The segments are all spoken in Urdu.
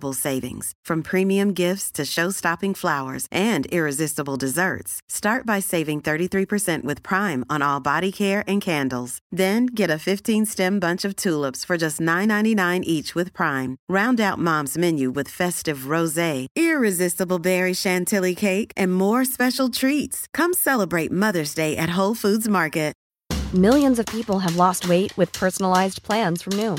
unbeatable savings. From premium gifts to show-stopping flowers and irresistible desserts, start by saving 33% with Prime on all body care and candles. Then get a 15-stem bunch of tulips for just $9.99 each with Prime. Round out Mom's menu with festive rosé, irresistible berry chantilly cake, and more special treats. Come celebrate Mother's Day at Whole Foods Market. Millions of people have lost weight with personalized plans from Noom.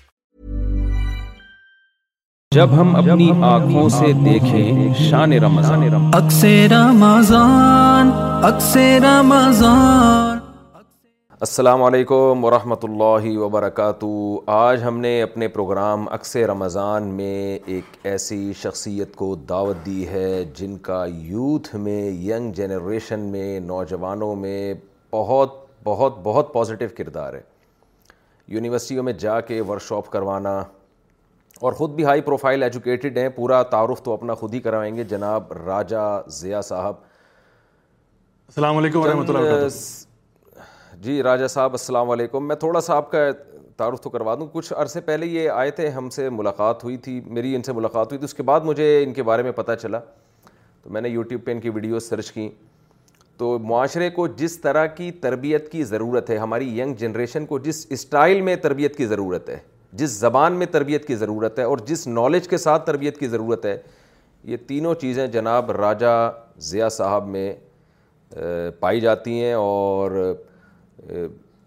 جب ہم اپنی آنکھوں سے دیکھیں شان رمضان اکثر رمضان اکثر رمضان السلام علیکم ورحمۃ اللہ وبرکاتہ آج ہم نے اپنے پروگرام اکس رمضان میں ایک ایسی شخصیت کو دعوت دی ہے جن کا یوتھ میں ینگ جنریشن میں نوجوانوں میں بہت بہت بہت پازیٹو کردار ہے یونیورسٹیوں میں جا کے ورکشاپ کروانا اور خود بھی ہائی پروفائل ایجوکیٹڈ ہیں پورا تعارف تو اپنا خود ہی کروائیں گے جناب راجہ ضیاء صاحب السلام علیکم ورحمۃ اللہ جی راجہ صاحب السلام علیکم میں تھوڑا سا آپ کا تعارف تو کروا دوں کچھ عرصے پہلے یہ آئے تھے ہم سے ملاقات ہوئی تھی میری ان سے ملاقات ہوئی تھی اس کے بعد مجھے ان کے بارے میں پتہ چلا تو میں نے یوٹیوب پہ ان کی ویڈیوز سرچ کی تو معاشرے کو جس طرح کی تربیت کی ضرورت ہے ہماری ینگ جنریشن کو جس اسٹائل میں تربیت کی ضرورت ہے جس زبان میں تربیت کی ضرورت ہے اور جس نالج کے ساتھ تربیت کی ضرورت ہے یہ تینوں چیزیں جناب راجہ ضیاء صاحب میں پائی جاتی ہیں اور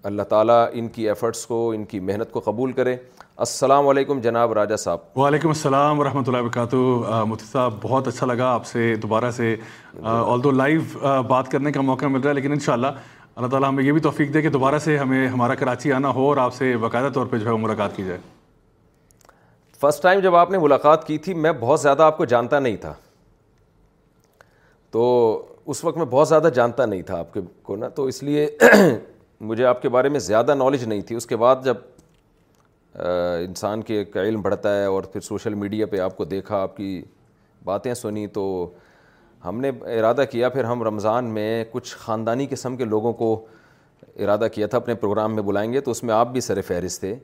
اللہ تعالیٰ ان کی ایفرٹس کو ان کی محنت کو قبول کرے السلام علیکم جناب راجہ صاحب وعلیکم السلام ورحمۃ اللہ وبرکاتہ مفتی صاحب بہت اچھا لگا آپ سے دوبارہ سے آل دو لائیو بات کرنے کا موقع مل رہا ہے لیکن انشاءاللہ اللہ تعالیٰ ہمیں یہ بھی توفیق دے کہ دوبارہ سے ہمیں ہمارا کراچی آنا ہو اور آپ سے باقاعدہ طور پہ جو ہے ملاقات کی جائے فرسٹ ٹائم جب آپ نے ملاقات کی تھی میں بہت زیادہ آپ کو جانتا نہیں تھا تو اس وقت میں بہت زیادہ جانتا نہیں تھا آپ کے کو نا تو اس لیے مجھے آپ کے بارے میں زیادہ نالج نہیں تھی اس کے بعد جب انسان کے علم بڑھتا ہے اور پھر سوشل میڈیا پہ آپ کو دیکھا آپ کی باتیں سنی تو ہم نے ارادہ کیا پھر ہم رمضان میں کچھ خاندانی قسم کے لوگوں کو ارادہ کیا تھا اپنے پروگرام میں بلائیں گے تو اس میں آپ بھی سر فہرست تھے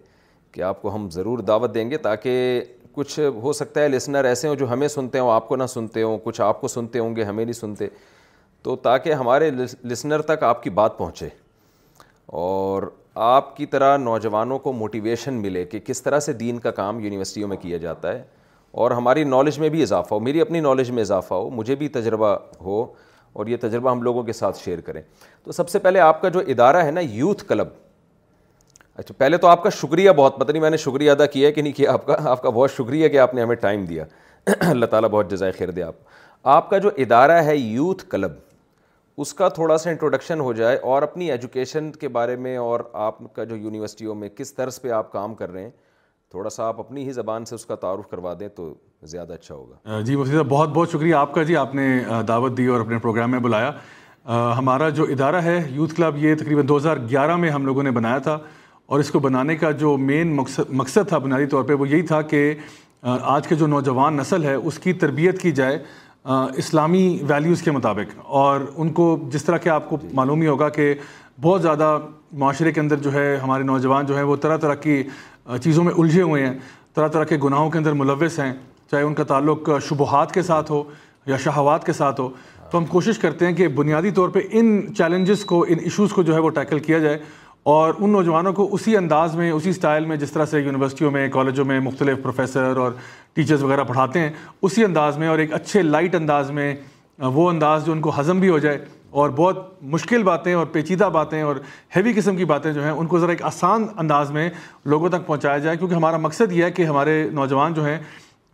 کہ آپ کو ہم ضرور دعوت دیں گے تاکہ کچھ ہو سکتا ہے لسنر ایسے ہوں جو ہمیں سنتے ہوں آپ کو نہ سنتے ہوں کچھ آپ کو سنتے ہوں گے ہمیں نہیں سنتے تو تاکہ ہمارے لسنر تک آپ کی بات پہنچے اور آپ کی طرح نوجوانوں کو موٹیویشن ملے کہ کس طرح سے دین کا کام یونیورسٹیوں میں کیا جاتا ہے اور ہماری نالج میں بھی اضافہ ہو میری اپنی نالج میں اضافہ ہو مجھے بھی تجربہ ہو اور یہ تجربہ ہم لوگوں کے ساتھ شیئر کریں تو سب سے پہلے آپ کا جو ادارہ ہے نا یوتھ کلب اچھا پہلے تو آپ کا شکریہ بہت پتہ نہیں میں نے شکریہ ادا کیا کہ نہیں کیا آپ کا آپ کا بہت شکریہ کہ آپ نے ہمیں ٹائم دیا اللہ تعالیٰ بہت جزائے خیر دے آپ آپ کا جو ادارہ ہے یوتھ کلب اس کا تھوڑا سا انٹروڈکشن ہو جائے اور اپنی ایجوکیشن کے بارے میں اور آپ کا جو یونیورسٹیوں میں کس طرز پہ آپ کام کر رہے ہیں تھوڑا سا آپ اپنی ہی زبان سے اس کا تعارف کروا دیں تو زیادہ اچھا ہوگا جی وسیع صاحب بہت بہت شکریہ آپ کا جی آپ نے دعوت دی اور اپنے پروگرام میں بلایا ہمارا جو ادارہ ہے یوتھ کلب یہ تقریباً دو ہزار گیارہ میں ہم لوگوں نے بنایا تھا اور اس کو بنانے کا جو مین مقصد مقصد تھا بنیادی طور پہ وہ یہی تھا کہ آج کے جو نوجوان نسل ہے اس کی تربیت کی جائے اسلامی ویلیوز کے مطابق اور ان کو جس طرح کہ آپ کو جی۔ معلوم ہی ہوگا کہ بہت زیادہ معاشرے کے اندر جو ہے ہمارے نوجوان جو ہیں وہ طرح طرح کی چیزوں میں الجھے ہوئے ہیں طرح طرح کے گناہوں کے اندر ملوث ہیں چاہے ان کا تعلق شبہات کے ساتھ ہو یا شہوات کے ساتھ ہو تو ہم کوشش کرتے ہیں کہ بنیادی طور پہ ان چیلنجز کو ان ایشوز کو جو ہے وہ ٹیکل کیا جائے اور ان نوجوانوں کو اسی انداز میں اسی سٹائل میں جس طرح سے یونیورسٹیوں میں کالجوں میں مختلف پروفیسر اور ٹیچرز وغیرہ پڑھاتے ہیں اسی انداز میں اور ایک اچھے لائٹ انداز میں وہ انداز جو ان کو ہضم بھی ہو جائے اور بہت مشکل باتیں اور پیچیدہ باتیں اور ہیوی قسم کی باتیں جو ہیں ان کو ذرا ایک آسان انداز میں لوگوں تک پہنچایا جائے کیونکہ ہمارا مقصد یہ ہے کہ ہمارے نوجوان جو ہیں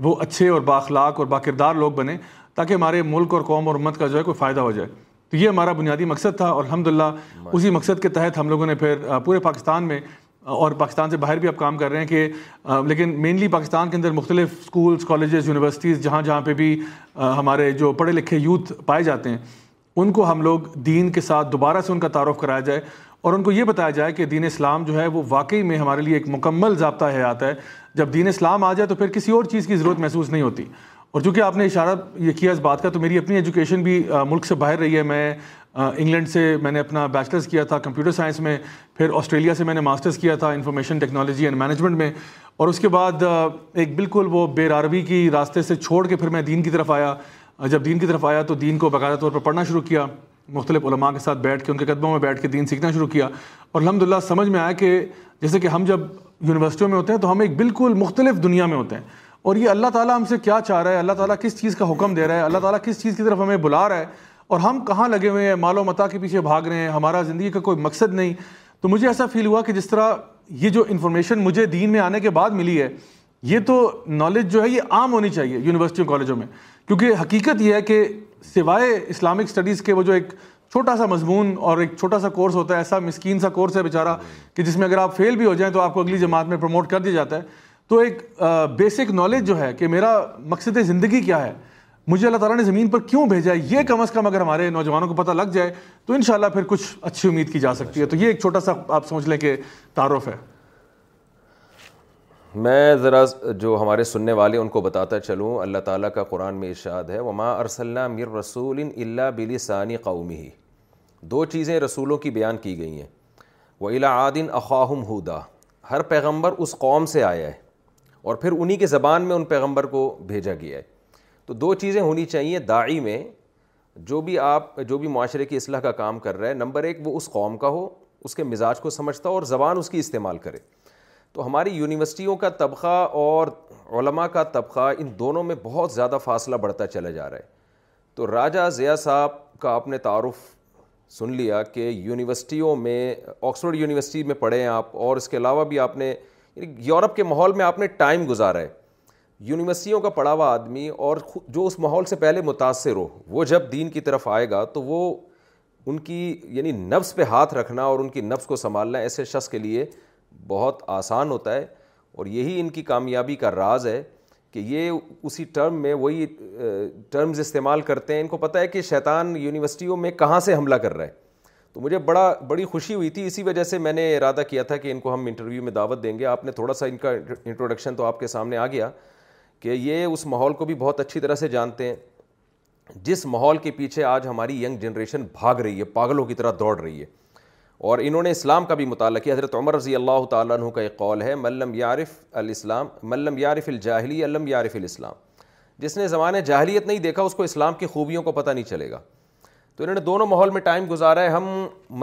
وہ اچھے اور باخلاق اور باکردار لوگ بنیں تاکہ ہمارے ملک اور قوم اور امت کا جو ہے کوئی فائدہ ہو جائے تو یہ ہمارا بنیادی مقصد تھا اور الحمد للہ اسی مقصد کے تحت ہم لوگوں نے پھر پورے پاکستان میں اور پاکستان سے باہر بھی اب کام کر رہے ہیں کہ لیکن مینلی پاکستان کے اندر مختلف اسکولس کالجز یونیورسٹیز جہاں جہاں پہ بھی ہمارے جو پڑھے لکھے یوتھ پائے جاتے ہیں ان کو ہم لوگ دین کے ساتھ دوبارہ سے ان کا تعارف کرایا جائے اور ان کو یہ بتایا جائے کہ دین اسلام جو ہے وہ واقعی میں ہمارے لیے ایک مکمل ضابطہ ہے آتا ہے جب دین اسلام آ جائے تو پھر کسی اور چیز کی ضرورت محسوس نہیں ہوتی اور چونکہ آپ نے اشارہ یہ کیا اس بات کا تو میری اپنی ایجوکیشن بھی ملک سے باہر رہی ہے میں انگلینڈ سے میں نے اپنا بیچلرس کیا تھا کمپیوٹر سائنس میں پھر آسٹریلیا سے میں نے ماسٹرس کیا تھا انفارمیشن ٹیکنالوجی اینڈ مینجمنٹ میں اور اس کے بعد ایک بالکل وہ بے رعوی کی راستے سے چھوڑ کے پھر میں دین کی طرف آیا جب دین کی طرف آیا تو دین کو باقاعدہ طور پر پڑھنا شروع کیا مختلف علماء کے ساتھ بیٹھ کے ان کے قدموں میں بیٹھ کے دین سیکھنا شروع کیا اور الحمد سمجھ میں آیا کہ جیسے کہ ہم جب یونیورسٹیوں میں ہوتے ہیں تو ہم ایک بالکل مختلف دنیا میں ہوتے ہیں اور یہ اللہ تعالیٰ ہم سے کیا چاہ رہا ہے اللہ تعالیٰ کس چیز کا حکم دے رہا ہے اللہ تعالیٰ کس چیز کی طرف ہمیں بلا رہا ہے اور ہم کہاں لگے ہوئے ہیں مال و متا کے پیچھے بھاگ رہے ہیں ہمارا زندگی کا کوئی مقصد نہیں تو مجھے ایسا فیل ہوا کہ جس طرح یہ جو انفارمیشن مجھے دین میں آنے کے بعد ملی ہے یہ تو نالج جو ہے یہ عام ہونی چاہیے یونیورسٹیوں اور کالجوں میں کیونکہ حقیقت یہ ہے کہ سوائے اسلامک اسٹڈیز کے وہ جو ایک چھوٹا سا مضمون اور ایک چھوٹا سا کورس ہوتا ہے ایسا مسکین سا کورس ہے بیچارہ کہ جس میں اگر آپ فیل بھی ہو جائیں تو آپ کو اگلی جماعت میں پروموٹ کر دیا جاتا ہے تو ایک بیسک نالج جو ہے کہ میرا مقصد زندگی کیا ہے مجھے اللہ تعالیٰ نے زمین پر کیوں بھیجا ہے یہ کم از کم اگر ہمارے نوجوانوں کو پتہ لگ جائے تو انشاءاللہ پھر کچھ اچھی امید کی جا سکتی ہے تو یہ ایک چھوٹا سا آپ سمجھ لیں کہ تعارف ہے میں ذرا جو ہمارے سننے والے ان کو بتاتا چلوں اللہ تعالیٰ کا قرآن میں ارشاد ہے وما ماں ارس اللہ میر رسول ان اللہ بلی ثانی قومی دو چیزیں رسولوں کی بیان کی گئی ہیں وہ عادن اخواہم ہودا ہر پیغمبر اس قوم سے آیا ہے اور پھر انہیں کے زبان میں ان پیغمبر کو بھیجا گیا ہے تو دو چیزیں ہونی چاہیے داعی میں جو بھی آپ جو بھی معاشرے کی اصلاح کا کام کر رہا ہے نمبر ایک وہ اس قوم کا ہو اس کے مزاج کو سمجھتا ہو اور زبان اس کی استعمال کرے تو ہماری یونیورسٹیوں کا طبقہ اور علماء کا طبقہ ان دونوں میں بہت زیادہ فاصلہ بڑھتا چلا جا رہا ہے تو راجہ ضیاء صاحب کا آپ نے تعارف سن لیا کہ یونیورسٹیوں میں آکسفورڈ یونیورسٹی میں پڑھے ہیں آپ اور اس کے علاوہ بھی آپ نے یعنی یورپ کے ماحول میں آپ نے ٹائم گزارا ہے یونیورسٹیوں کا پڑھا ہوا آدمی اور جو اس ماحول سے پہلے متاثر ہو وہ جب دین کی طرف آئے گا تو وہ ان کی یعنی نفس پہ ہاتھ رکھنا اور ان کی نفس کو سنبھالنا ایسے شخص کے لیے بہت آسان ہوتا ہے اور یہی ان کی کامیابی کا راز ہے کہ یہ اسی ٹرم میں وہی ٹرمز استعمال کرتے ہیں ان کو پتہ ہے کہ شیطان یونیورسٹیوں میں کہاں سے حملہ کر رہا ہے تو مجھے بڑا بڑی خوشی ہوئی تھی اسی وجہ سے میں نے ارادہ کیا تھا کہ ان کو ہم انٹرویو میں دعوت دیں گے آپ نے تھوڑا سا ان کا انٹروڈکشن تو آپ کے سامنے آ گیا کہ یہ اس ماحول کو بھی بہت اچھی طرح سے جانتے ہیں جس ماحول کے پیچھے آج ہماری ینگ جنریشن بھاگ رہی ہے پاگلوں کی طرح دوڑ رہی ہے اور انہوں نے اسلام کا بھی مطالعہ کیا حضرت عمر رضی اللہ تعالیٰ عنہ کا ایک قول ہے ملم یارف الاسلام ملم یارف الجاہلی علم یارف الاسلام جس نے زمانۂ جاہلیت نہیں دیکھا اس کو اسلام کی خوبیوں کو پتہ نہیں چلے گا تو انہوں نے دونوں ماحول میں ٹائم گزارا ہے ہم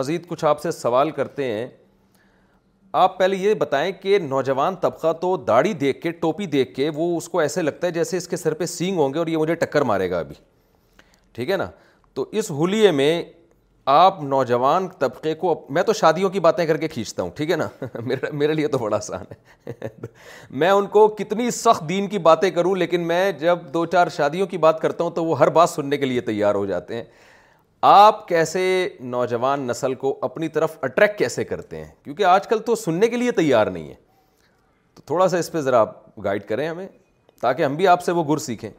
مزید کچھ آپ سے سوال کرتے ہیں آپ پہلے یہ بتائیں کہ نوجوان طبقہ تو داڑھی دیکھ کے ٹوپی دیکھ کے وہ اس کو ایسے لگتا ہے جیسے اس کے سر پہ سینگ ہوں گے اور یہ مجھے ٹکر مارے گا ابھی ٹھیک ہے نا تو اس حلیے میں آپ نوجوان طبقے کو میں تو شادیوں کی باتیں کر کے کھینچتا ہوں ٹھیک ہے نا میرے لیے تو بڑا آسان ہے میں ان کو کتنی سخت دین کی باتیں کروں لیکن میں جب دو چار شادیوں کی بات کرتا ہوں تو وہ ہر بات سننے کے لیے تیار ہو جاتے ہیں آپ کیسے نوجوان نسل کو اپنی طرف اٹریکٹ کیسے کرتے ہیں کیونکہ آج کل تو سننے کے لیے تیار نہیں ہے تو تھوڑا سا اس پہ ذرا آپ گائڈ کریں ہمیں تاکہ ہم بھی آپ سے وہ گر سیکھیں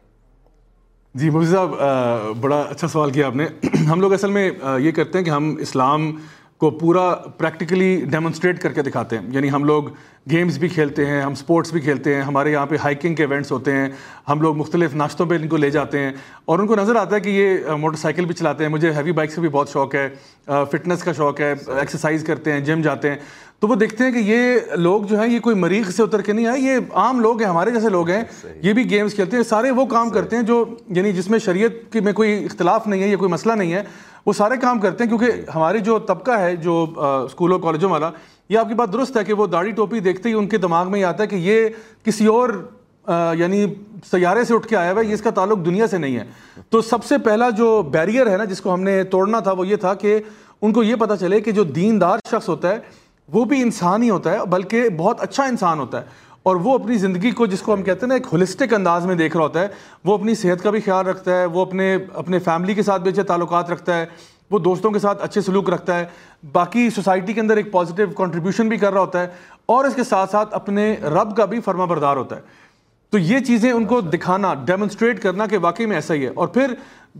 جی مفتی صاحب بڑا اچھا سوال کیا آپ نے ہم لوگ اصل میں یہ کرتے ہیں کہ ہم اسلام کو پورا پریکٹیکلی ڈیمونسٹریٹ کر کے دکھاتے ہیں یعنی ہم لوگ گیمز بھی کھیلتے ہیں ہم سپورٹس بھی کھیلتے ہیں ہمارے یہاں پہ ہائکنگ کے ایونٹس ہوتے ہیں ہم لوگ مختلف ناشتوں پہ ان کو لے جاتے ہیں اور ان کو نظر آتا ہے کہ یہ موٹر سائیکل بھی چلاتے ہیں مجھے ہیوی بائک سے بھی بہت شوق ہے فٹنس کا شوق ہے ایکسرسائز کرتے ہیں جم جاتے ہیں تو وہ دیکھتے ہیں کہ یہ لوگ جو ہیں یہ کوئی مریخ سے اتر کے نہیں آئے یہ عام لوگ ہیں ہمارے جیسے لوگ ہیں یہ بھی گیمز کھیلتے ہیں سارے وہ کام کرتے ہیں جو یعنی جس میں شریعت کے میں کوئی اختلاف نہیں ہے یا کوئی مسئلہ نہیں ہے وہ سارے کام کرتے ہیں کیونکہ ہماری جو طبقہ ہے جو اسکولوں کالجوں والا یہ آپ کی بات درست ہے کہ وہ داڑھی ٹوپی دیکھتے ہی ان کے دماغ میں یہ آتا ہے کہ یہ کسی اور یعنی سیارے سے اٹھ کے آیا ہوا ہے یہ اس کا تعلق دنیا سے نہیں ہے تو سب سے پہلا جو بیریئر ہے نا جس کو ہم نے توڑنا تھا وہ یہ تھا کہ ان کو یہ پتہ چلے کہ جو دیندار شخص ہوتا ہے وہ بھی انسان ہی ہوتا ہے بلکہ بہت اچھا انسان ہوتا ہے اور وہ اپنی زندگی کو جس کو ہم کہتے ہیں نا ایک ہولسٹک انداز میں دیکھ رہا ہوتا ہے وہ اپنی صحت کا بھی خیال رکھتا ہے وہ اپنے اپنے فیملی کے ساتھ بھی اچھے تعلقات رکھتا ہے وہ دوستوں کے ساتھ اچھے سلوک رکھتا ہے باقی سوسائٹی کے اندر ایک پازیٹیو کنٹریبیوشن بھی کر رہا ہوتا ہے اور اس کے ساتھ ساتھ اپنے رب کا بھی فرما بردار ہوتا ہے تو یہ چیزیں ان کو دکھانا ڈیمونسٹریٹ کرنا کہ واقعی میں ایسا ہی ہے اور پھر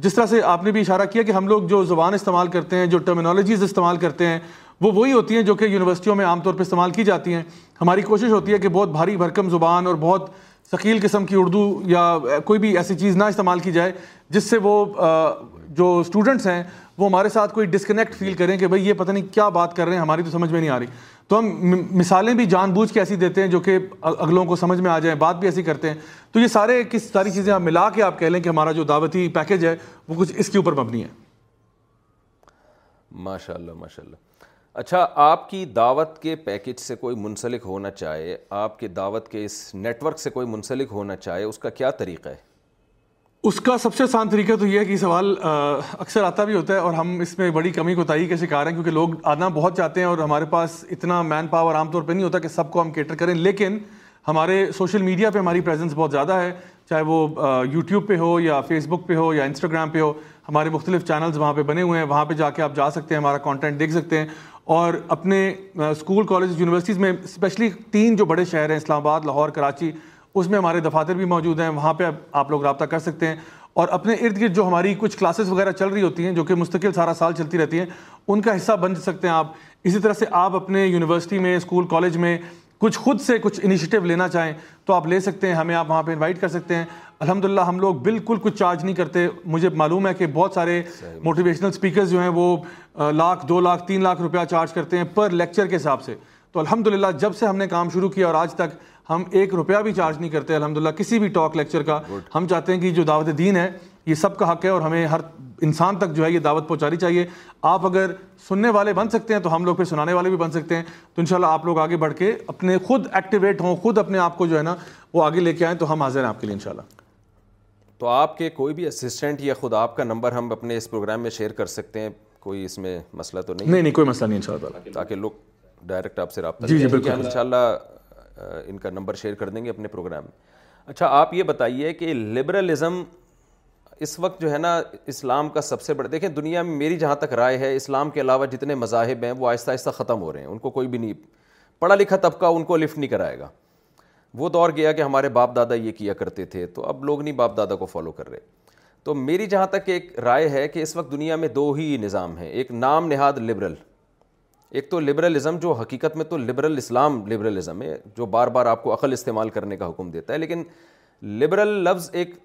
جس طرح سے آپ نے بھی اشارہ کیا کہ ہم لوگ جو زبان استعمال کرتے ہیں جو ٹرمینالوجیز استعمال کرتے ہیں وہ وہی ہوتی ہیں جو کہ یونیورسٹیوں میں عام طور پہ استعمال کی جاتی ہیں ہماری کوشش ہوتی ہے کہ بہت بھاری بھرکم زبان اور بہت ثقیل قسم کی اردو یا کوئی بھی ایسی چیز نہ استعمال کی جائے جس سے وہ جو اسٹوڈنٹس ہیں وہ ہمارے ساتھ کوئی ڈسکنیکٹ فیل کریں کہ بھئی یہ پتہ نہیں کیا بات کر رہے ہیں ہماری تو سمجھ میں نہیں آ رہی تو ہم مثالیں بھی جان بوجھ کے ایسی دیتے ہیں جو کہ اگلوں کو سمجھ میں آ جائیں بات بھی ایسی کرتے ہیں تو یہ سارے کس ساری چیزیں آپ ملا کے آپ کہہ لیں کہ ہمارا جو دعوتی پیکج ہے وہ کچھ اس کے اوپر مبنی ہے ماشاء اللہ ماشاء اللہ اچھا آپ کی دعوت کے پیکج سے کوئی منسلک ہونا چاہے آپ کے دعوت کے اس نیٹ ورک سے کوئی منسلک ہونا چاہے اس کا کیا طریقہ ہے اس کا سب سے آسان طریقہ تو یہ ہے کہ سوال اکثر آتا بھی ہوتا ہے اور ہم اس میں بڑی کمی کوتاہی کے شکار ہیں کیونکہ لوگ آنا بہت چاہتے ہیں اور ہمارے پاس اتنا مین پاور عام طور پہ نہیں ہوتا کہ سب کو ہم کیٹر کریں لیکن ہمارے سوشل میڈیا پہ ہماری پریزنس بہت زیادہ ہے چاہے وہ یوٹیوب پہ ہو یا فیس بک پہ ہو یا انسٹاگرام پہ ہو ہمارے مختلف چینلز وہاں پہ بنے ہوئے ہیں وہاں پہ جا کے آپ جا سکتے ہیں ہمارا کانٹینٹ دیکھ سکتے ہیں اور اپنے اسکول کالج یونیورسٹیز میں اسپیشلی تین جو بڑے شہر ہیں اسلام آباد لاہور کراچی اس میں ہمارے دفاتر بھی موجود ہیں وہاں پہ آپ لوگ رابطہ کر سکتے ہیں اور اپنے ارد گرد جو ہماری کچھ کلاسز وغیرہ چل رہی ہوتی ہیں جو کہ مستقل سارا سال چلتی رہتی ہیں ان کا حصہ بن سکتے ہیں آپ اسی طرح سے آپ اپنے یونیورسٹی میں اسکول کالج میں کچھ خود سے کچھ انیشیٹو لینا چاہیں تو آپ لے سکتے ہیں ہمیں آپ وہاں پہ انوائٹ کر سکتے ہیں الحمدللہ ہم لوگ بالکل کچھ چارج نہیں کرتے مجھے معلوم ہے کہ بہت سارے موٹیویشنل سپیکرز جو ہیں وہ لاکھ دو لاکھ تین لاکھ روپیہ چارج کرتے ہیں پر لیکچر کے حساب سے تو الحمدللہ جب سے ہم نے کام شروع کیا اور آج تک ہم ایک روپیہ بھی چارج نہیں کرتے الحمدللہ کسی بھی ٹاک لیکچر کا ہم چاہتے ہیں کہ جو دعوت دین ہے یہ سب کا حق ہے اور ہمیں ہر انسان تک جو ہے یہ دعوت پہنچانی چاہیے آپ اگر سننے والے بن سکتے ہیں تو ہم لوگ پھر سنانے والے بھی بن سکتے ہیں تو انشاءاللہ آپ لوگ آگے بڑھ کے اپنے خود ایکٹیویٹ ہوں خود اپنے آپ کو جو ہے نا وہ آگے لے کے آئیں تو ہم حاضر ہیں آپ کے لیے انشاءاللہ تو آپ کے کوئی بھی اسسٹنٹ یا خود آپ کا نمبر ہم اپنے اس پروگرام میں شیئر کر سکتے ہیں کوئی اس میں مسئلہ تو نہیں نہیں نہیں کوئی مسئلہ نہیں ان شاء اللہ تاکہ لوگ ڈائریکٹ آپ سے رابطہ جی جی بالکل ان شاء اللہ ان کا نمبر شیئر کر دیں گے اپنے پروگرام میں اچھا آپ یہ بتائیے کہ لبرلزم اس وقت جو ہے نا اسلام کا سب سے بڑا دیکھیں دنیا میں میری جہاں تک رائے ہے اسلام کے علاوہ جتنے مذاہب ہیں وہ آہستہ آہستہ ختم ہو رہے ہیں ان کو کوئی بھی نہیں پڑھا لکھا طبقہ ان کو لفٹ نہیں کرائے گا وہ دور گیا کہ ہمارے باپ دادا یہ کیا کرتے تھے تو اب لوگ نہیں باپ دادا کو فالو کر رہے تو میری جہاں تک ایک رائے ہے کہ اس وقت دنیا میں دو ہی نظام ہیں ایک نام نہاد لبرل ایک تو لبرلزم جو حقیقت میں تو لبرل اسلام لبرلزم ہے جو بار بار آپ کو عقل استعمال کرنے کا حکم دیتا ہے لیکن لبرل لفظ ایک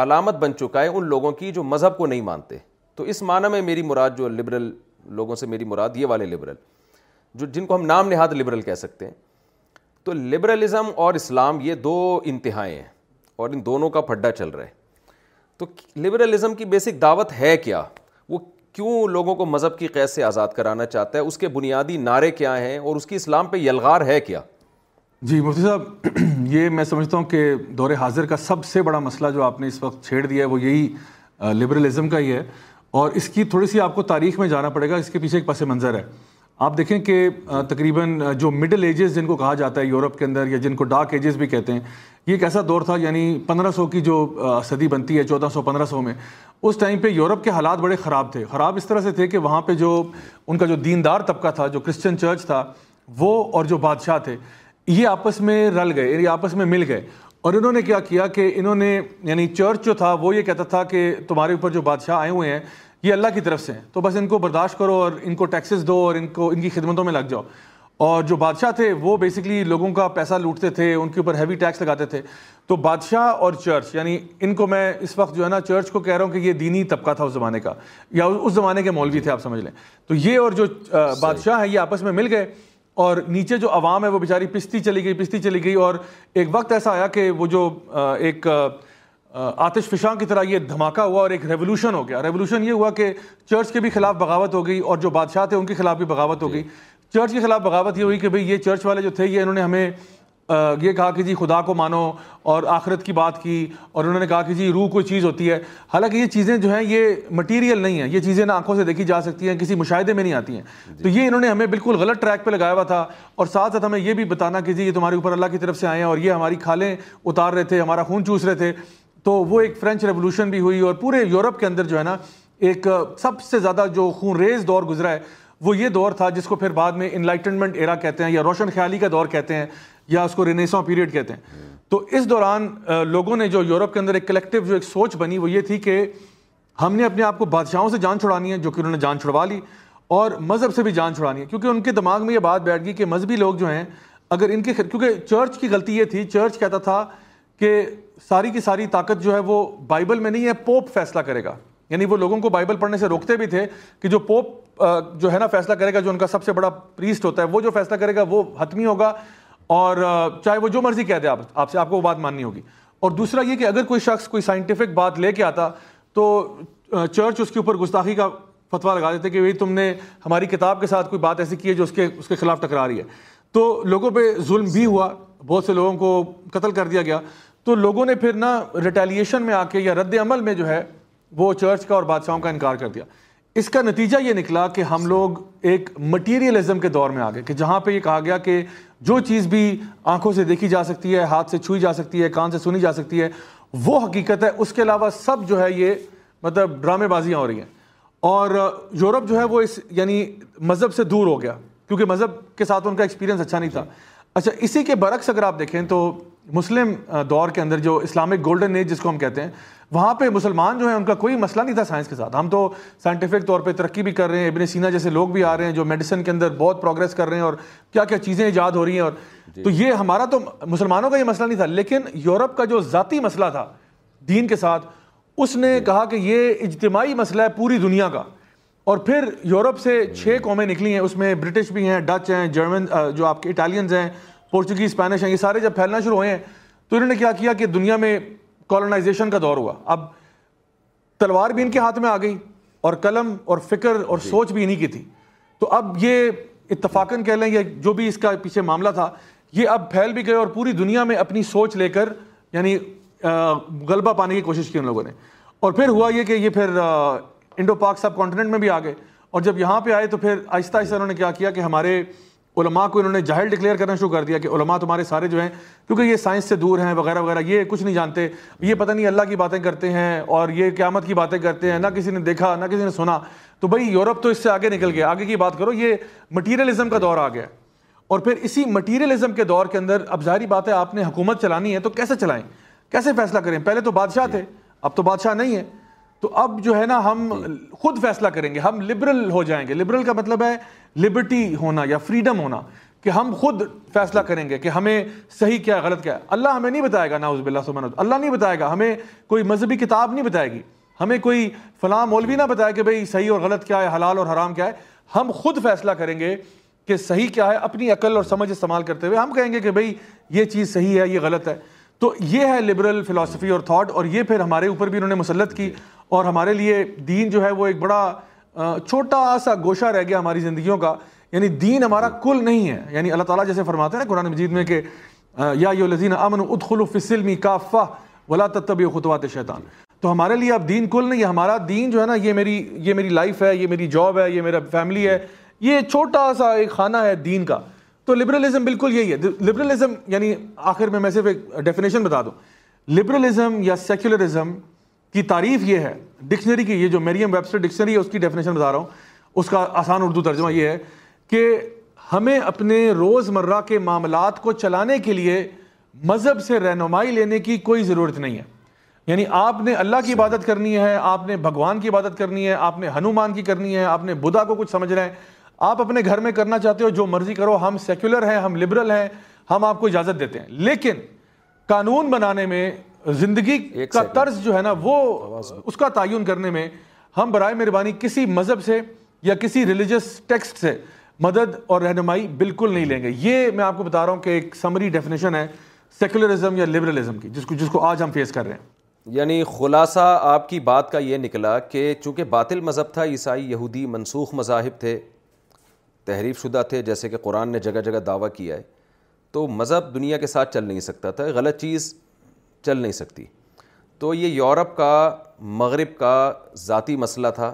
علامت بن چکا ہے ان لوگوں کی جو مذہب کو نہیں مانتے تو اس معنی میں میری مراد جو لبرل لوگوں سے میری مراد یہ والے لبرل جو جن کو ہم نام نہاد لبرل کہہ سکتے ہیں تو لبرلزم اور اسلام یہ دو انتہائی ہیں اور ان دونوں کا پھڈا چل رہا ہے تو لبرلزم کی بیسک دعوت ہے کیا وہ کیوں لوگوں کو مذہب کی قید سے آزاد کرانا چاہتا ہے اس کے بنیادی نعرے کیا ہیں اور اس کی اسلام پہ یلغار ہے کیا جی مفتی صاحب یہ میں سمجھتا ہوں کہ دور حاضر کا سب سے بڑا مسئلہ جو آپ نے اس وقت چھیڑ دیا ہے وہ یہی لبرلزم کا ہی ہے اور اس کی تھوڑی سی آپ کو تاریخ میں جانا پڑے گا اس کے پیچھے ایک پس منظر ہے آپ دیکھیں کہ تقریباً جو مڈل ایجز جن کو کہا جاتا ہے یورپ کے اندر یا جن کو ڈارک ایجز بھی کہتے ہیں یہ ایک ایسا دور تھا یعنی پندرہ سو کی جو صدی بنتی ہے چودہ سو پندرہ سو میں اس ٹائم پہ یورپ کے حالات بڑے خراب تھے خراب اس طرح سے تھے کہ وہاں پہ جو ان کا جو دیندار طبقہ تھا جو کرسچن چرچ تھا وہ اور جو بادشاہ تھے یہ آپس میں رل گئے یہ آپس میں مل گئے اور انہوں نے کیا کیا کہ انہوں نے یعنی چرچ جو تھا وہ یہ کہتا تھا کہ تمہارے اوپر جو بادشاہ آئے ہوئے ہیں یہ اللہ کی طرف سے ہیں تو بس ان کو برداشت کرو اور ان کو ٹیکسز دو اور ان کو ان کی خدمتوں میں لگ جاؤ اور جو بادشاہ تھے وہ بیسکلی لوگوں کا پیسہ لوٹتے تھے ان کے اوپر ہیوی ٹیکس لگاتے تھے تو بادشاہ اور چرچ یعنی ان کو میں اس وقت جو ہے نا چرچ کو کہہ رہا ہوں کہ یہ دینی طبقہ تھا اس زمانے کا یا اس زمانے کے مولوی تھے آپ سمجھ لیں تو یہ اور جو بادشاہ ہیں یہ آپس میں مل گئے اور نیچے جو عوام ہے وہ بیچاری پستی چلی گئی پستی چلی گئی اور ایک وقت ایسا آیا کہ وہ جو ایک آتش فشاں کی طرح یہ دھماکہ ہوا اور ایک ریولوشن ہو گیا ریولوشن یہ ہوا کہ چرچ کے بھی خلاف بغاوت ہو گئی اور جو بادشاہ تھے ان کے خلاف بھی بغاوت ہو گئی چرچ جی۔ کے خلاف بغاوت یہ ہوئی کہ بھئی یہ چرچ والے جو تھے یہ انہوں نے ہمیں یہ کہا کہ جی خدا کو مانو اور آخرت کی بات کی اور انہوں نے کہا کہ جی روح کوئی چیز ہوتی ہے حالانکہ یہ چیزیں جو ہیں یہ مٹیریل نہیں ہیں یہ چیزیں نہ آنکھوں سے دیکھی جا سکتی ہیں کسی مشاہدے میں نہیں آتی ہیں جی۔ تو یہ انہوں نے ہمیں بالکل غلط ٹریک پہ لگایا ہوا تھا اور ساتھ ساتھ ہمیں یہ بھی بتانا کہ جی یہ تمہارے اوپر اللہ کی طرف سے آئے ہیں اور یہ ہماری کھالیں اتار رہے تھے ہمارا خون چوس رہے تھے تو وہ ایک فرینچ ریولوشن بھی ہوئی اور پورے یورپ کے اندر جو ہے نا ایک سب سے زیادہ جو خون ریز دور گزرا ہے وہ یہ دور تھا جس کو پھر بعد میں انلائٹنمنٹ ایرا کہتے ہیں یا روشن خیالی کا دور کہتے ہیں یا اس کو رینیسان پیریڈ کہتے ہیں تو اس دوران لوگوں نے جو یورپ کے اندر ایک کلیکٹیو جو ایک سوچ بنی وہ یہ تھی کہ ہم نے اپنے آپ کو بادشاہوں سے جان چھڑانی ہے جو کہ انہوں نے جان چھڑوا لی اور مذہب سے بھی جان چھڑانی ہے کیونکہ ان کے دماغ میں یہ بات بیٹھ گئی کہ مذہبی لوگ جو ہیں اگر ان کے کیونکہ چرچ کی غلطی یہ تھی چرچ کہتا تھا کہ ساری کی ساری طاقت جو ہے وہ بائبل میں نہیں ہے پوپ فیصلہ کرے گا یعنی وہ لوگوں کو بائبل پڑھنے سے روکتے بھی تھے کہ جو پوپ جو ہے نا فیصلہ کرے گا جو ان کا سب سے بڑا پریسٹ ہوتا ہے وہ جو فیصلہ کرے گا وہ حتمی ہوگا اور چاہے وہ جو مرضی دے آپ آپ سے آپ کو وہ بات ماننی ہوگی اور دوسرا یہ کہ اگر کوئی شخص کوئی سائنٹیفک بات لے کے آتا تو چرچ اس کے اوپر گستاخی کا فتویٰ لگا دیتے کہ بھائی تم نے ہماری کتاب کے ساتھ کوئی بات ایسی کی ہے جو اس کے اس کے خلاف ٹکرا رہی ہے تو لوگوں پہ ظلم بھی ہوا بہت سے لوگوں کو قتل کر دیا گیا تو لوگوں نے پھر نا ریٹیلیشن میں آ کے یا رد عمل میں جو ہے وہ چرچ کا اور بادشاہوں کا انکار کر دیا اس کا نتیجہ یہ نکلا کہ ہم لوگ ایک مٹیریلزم کے دور میں آ گئے کہ جہاں پہ یہ کہا گیا کہ جو چیز بھی آنکھوں سے دیکھی جا سکتی ہے ہاتھ سے چھوئی جا سکتی ہے کان سے سنی جا سکتی ہے وہ حقیقت ہے اس کے علاوہ سب جو ہے یہ مطلب ڈرامے بازیاں ہو رہی ہیں اور یورپ جو ہے وہ اس یعنی مذہب سے دور ہو گیا کیونکہ مذہب کے ساتھ ان کا ایکسپیرینس اچھا نہیں تھا اچھا اسی کے برعکس اگر آپ دیکھیں تو مسلم دور کے اندر جو اسلامک گولڈن ایج جس کو ہم کہتے ہیں وہاں پہ مسلمان جو ہیں ان کا کوئی مسئلہ نہیں تھا سائنس کے ساتھ ہم تو سائنٹیفک طور پہ ترقی بھی کر رہے ہیں ابن سینا جیسے لوگ بھی آ رہے ہیں جو میڈیسن کے اندر بہت پروگرس کر رہے ہیں اور کیا کیا چیزیں ایجاد ہو رہی ہیں اور جی۔ تو یہ ہمارا تو مسلمانوں کا یہ مسئلہ نہیں تھا لیکن یورپ کا جو ذاتی مسئلہ تھا دین کے ساتھ اس نے جی۔ کہا کہ یہ اجتماعی مسئلہ ہے پوری دنیا کا اور پھر یورپ سے جی۔ چھ قومیں نکلی ہیں اس میں برٹش بھی ہیں ڈچ ہیں جرمن جو آپ کے اٹالینز ہیں پورچگیز اسپینش ہیں یہ سارے جب پھیلنا شروع ہوئے ہیں تو انہوں نے کیا کیا کہ دنیا میں کالونائزیشن کا دور ہوا اب تلوار بھی ان کے ہاتھ میں آ گئی اور قلم اور فکر اور جی۔ سوچ بھی انہی کی تھی تو اب یہ اتفاقن کہہ لیں یا جو بھی اس کا پیچھے معاملہ تھا یہ اب پھیل بھی گئے اور پوری دنیا میں اپنی سوچ لے کر یعنی غلبہ پانے کی کوشش کی ان لوگوں نے اور پھر ہوا یہ کہ یہ پھر انڈو پاک سب کانٹیننٹ میں بھی آ گئے اور جب یہاں پہ آئے تو پھر آہستہ آہستہ انہوں نے کیا کیا کہ ہمارے علماء کو انہوں نے جاہل ڈکلیئر کرنا شروع کر دیا کہ علماء تمہارے سارے جو ہیں کیونکہ یہ سائنس سے دور ہیں وغیرہ وغیرہ یہ کچھ نہیں جانتے یہ پتہ نہیں اللہ کی باتیں کرتے ہیں اور یہ قیامت کی باتیں کرتے ہیں نہ کسی نے دیکھا نہ کسی نے سنا تو بھائی یورپ تو اس سے آگے نکل گیا آگے کی بات کرو یہ مٹیریلزم کا دور آ گیا اور پھر اسی مٹیریلزم کے دور کے اندر اب ظاہری بات ہے آپ نے حکومت چلانی ہے تو کیسے چلائیں کیسے فیصلہ کریں پہلے تو بادشاہ تھے اب تو بادشاہ نہیں ہے تو اب جو ہے نا ہم جی۔ خود فیصلہ کریں گے ہم لبرل ہو جائیں گے لبرل کا مطلب ہے لبرٹی ہونا یا فریڈم ہونا کہ ہم خود فیصلہ جی۔ کریں گے کہ ہمیں صحیح کیا غلط کیا ہے اللہ ہمیں نہیں بتائے گا ناؤز باللہ سبحانہ اللہ نہیں بتائے گا ہمیں کوئی مذہبی کتاب نہیں بتائے گی ہمیں کوئی فلاں مولوی جی۔ نہ بتائے کہ بھائی صحیح اور غلط کیا ہے حلال اور حرام کیا ہے ہم خود فیصلہ کریں گے کہ صحیح کیا ہے اپنی عقل اور سمجھ استعمال کرتے ہوئے ہم کہیں گے کہ بھائی یہ چیز صحیح ہے یہ غلط ہے تو یہ ہے لبرل فلاسفی اور تھاٹ اور یہ پھر ہمارے اوپر بھی انہوں نے مسلط کی اور ہمارے لیے دین جو ہے وہ ایک بڑا چھوٹا سا گوشہ رہ گیا ہماری زندگیوں کا یعنی دین ہمارا کل نہیں ہے یعنی اللہ تعالیٰ جیسے فرماتے ہیں نا قرآن مجید میں کہ یا لذین امن ادخل کا کافہ ولا تب خطوات شیطان تو ہمارے لیے اب دین کل نہیں ہے ہمارا دین جو ہے نا یہ میری یہ میری لائف ہے یہ میری جاب ہے یہ میرا فیملی ہے یہ چھوٹا سا ایک خانہ ہے دین کا تو لبرلزم بالکل یہی ہے لبرلزم یعنی آخر میں میں صرف ایک ڈیفینیشن بتا دوں لبرلزم یا سیکولرزم کی تعریف یہ ہے ڈکشنری کی یہ جو میری ویبسٹر ڈکشنری ہے اس کی ڈیفنیشن بتا رہا ہوں اس کا آسان اردو ترجمہ یہ ہے کہ ہمیں اپنے روز مرہ کے معاملات کو چلانے کے لیے مذہب سے رہنمائی لینے کی کوئی ضرورت نہیں ہے یعنی آپ نے اللہ کی عبادت کرنی ہے آپ نے بھگوان کی عبادت کرنی ہے آپ نے ہنومان کی کرنی ہے آپ نے بدھا کو کچھ سمجھ رہے ہیں آپ اپنے گھر میں کرنا چاہتے ہو جو مرضی کرو ہم سیکولر ہیں ہم لبرل ہیں ہم آپ کو اجازت دیتے ہیں لیکن قانون بنانے میں زندگی کا طرز جو ہے نا وہ اس کا تعین کرنے میں ہم برائے مہربانی کسی مذہب سے یا کسی ریلیجس ٹیکسٹ سے مدد اور رہنمائی بالکل نہیں لیں گے یہ میں آپ کو بتا رہا ہوں کہ ایک سمری ڈیفینیشن ہے سیکولرزم یا لبرلزم کی جس کو جس کو آج ہم فیس کر رہے ہیں یعنی خلاصہ آپ کی بات کا یہ نکلا کہ چونکہ باطل مذہب تھا عیسائی یہودی منسوخ مذاہب تھے تحریف شدہ تھے جیسے کہ قرآن نے جگہ جگہ دعویٰ کیا ہے تو مذہب دنیا کے ساتھ چل نہیں سکتا تھا غلط چیز چل نہیں سکتی تو یہ یورپ کا مغرب کا ذاتی مسئلہ تھا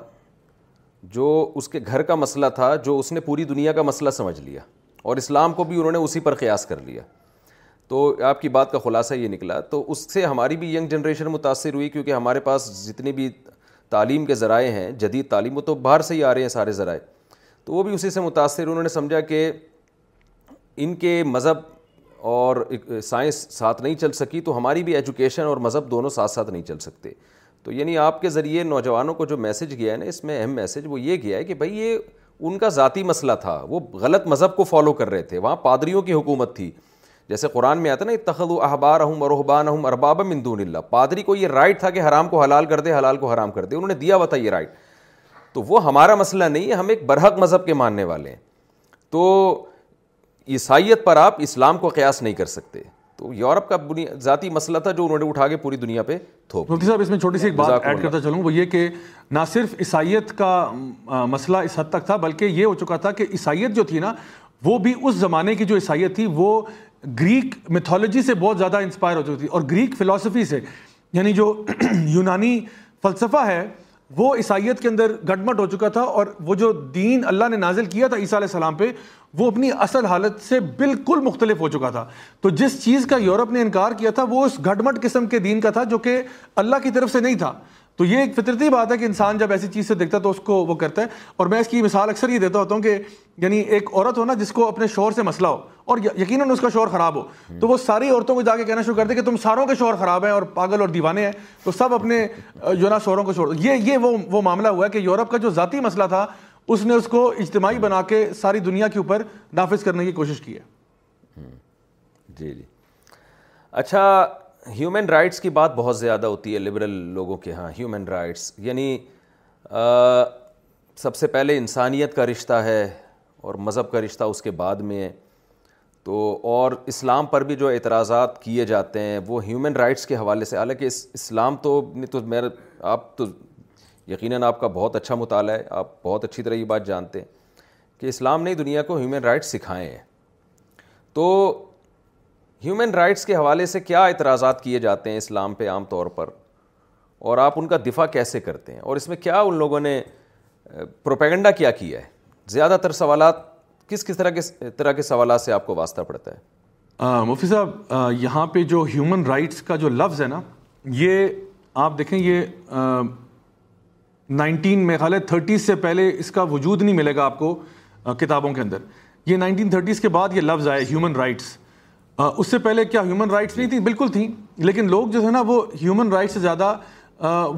جو اس کے گھر کا مسئلہ تھا جو اس نے پوری دنیا کا مسئلہ سمجھ لیا اور اسلام کو بھی انہوں نے اسی پر قیاس کر لیا تو آپ کی بات کا خلاصہ یہ نکلا تو اس سے ہماری بھی ینگ جنریشن متاثر ہوئی کیونکہ ہمارے پاس جتنی بھی تعلیم کے ذرائع ہیں جدید تعلیم وہ تو باہر سے ہی آ رہے ہیں سارے ذرائع تو وہ بھی اسی سے متاثر انہوں نے سمجھا کہ ان کے مذہب اور سائنس ساتھ نہیں چل سکی تو ہماری بھی ایجوکیشن اور مذہب دونوں ساتھ ساتھ نہیں چل سکتے تو یعنی آپ کے ذریعے نوجوانوں کو جو میسج گیا ہے نا اس میں اہم میسج وہ یہ گیا ہے کہ بھائی یہ ان کا ذاتی مسئلہ تھا وہ غلط مذہب کو فالو کر رہے تھے وہاں پادریوں کی حکومت تھی جیسے قرآن میں آتا نا اتخل و احبار اہم اروحبان احم ارباب اللہ پادری کو یہ رائٹ تھا کہ حرام کو حلال کر دے حلال کو حرام کر دے انہوں نے دیا ہوا تھا یہ رائٹ تو وہ ہمارا مسئلہ نہیں ہے ہم ایک برحق مذہب کے ماننے والے ہیں تو عیسائیت پر آپ اسلام کو قیاس نہیں کر سکتے تو یورپ کا ذاتی مسئلہ تھا جو انہوں نے اٹھا کے پوری دنیا پہ تھو مفتی صاحب اس میں چھوٹی سی ایک بات ایڈ کرتا چلوں وہ یہ کہ نہ صرف عیسائیت کا مسئلہ اس حد تک تھا بلکہ یہ ہو چکا تھا کہ عیسائیت جو تھی نا وہ بھی اس زمانے کی جو عیسائیت تھی وہ گریک میتھولوجی سے بہت زیادہ انسپائر ہو چکی تھی اور گریک فلاسفی سے یعنی جو یونانی فلسفہ ہے وہ عیسائیت کے اندر گٹمٹ ہو چکا تھا اور وہ جو دین اللہ نے نازل کیا تھا عیسیٰ علیہ السلام پہ وہ اپنی اصل حالت سے بالکل مختلف ہو چکا تھا تو جس چیز کا یورپ نے انکار کیا تھا وہ اس گھٹمٹ قسم کے دین کا تھا جو کہ اللہ کی طرف سے نہیں تھا تو یہ ایک فطرتی بات ہے کہ انسان جب ایسی چیز سے دیکھتا تو اس کو وہ کرتا ہے اور میں اس کی مثال اکثر یہ دیتا ہوتا ہوں کہ یعنی ایک عورت ہو نا جس کو اپنے شور سے مسئلہ ہو اور یقیناً اس کا شور خراب ہو تو وہ ساری عورتوں کو جا کے کہنا شروع کر دے کہ تم ساروں کے شور خراب ہیں اور پاگل اور دیوانے ہیں تو سب اپنے جو نا شوروں کو شور وہ معاملہ ہوا ہے کہ یورپ کا جو ذاتی مسئلہ تھا اس نے اس کو اجتماعی بنا کے ساری دنیا کے اوپر نافذ کرنے کی کوشش کی ہے جی جی اچھا ہیومن رائٹس کی بات بہت زیادہ ہوتی ہے لبرل لوگوں کے ہاں ہیومن رائٹس یعنی سب سے پہلے انسانیت کا رشتہ ہے اور مذہب کا رشتہ اس کے بعد میں ہے تو اور اسلام پر بھی جو اعتراضات کیے جاتے ہیں وہ ہیومن رائٹس کے حوالے سے حالانکہ اس اسلام تو تو میرا آپ تو یقیناً آپ کا بہت اچھا مطالعہ ہے آپ بہت اچھی طرح یہ بات جانتے ہیں کہ اسلام نے دنیا کو ہیومن رائٹس سکھائے ہیں تو ہیومن رائٹس کے حوالے سے کیا اعتراضات کیے جاتے ہیں اسلام پہ عام طور پر اور آپ ان کا دفاع کیسے کرتے ہیں اور اس میں کیا ان لوگوں نے پروپیگنڈا کیا کیا ہے زیادہ تر سوالات کس کس طرح کے طرح کے سوالات سے آپ کو واسطہ پڑتا ہے مفتی صاحب یہاں پہ جو ہیومن رائٹس کا جو لفظ ہے نا یہ آپ دیکھیں یہ نائنٹین میں خالد تھرٹیز سے پہلے اس کا وجود نہیں ملے گا آپ کو کتابوں کے اندر یہ نائنٹین تھرٹیز کے بعد یہ لفظ آئے ہیومن رائٹس اس سے پہلے کیا ہیومن رائٹس نہیں تھیں بالکل تھیں لیکن لوگ جو ہے نا وہ ہیومن رائٹس سے زیادہ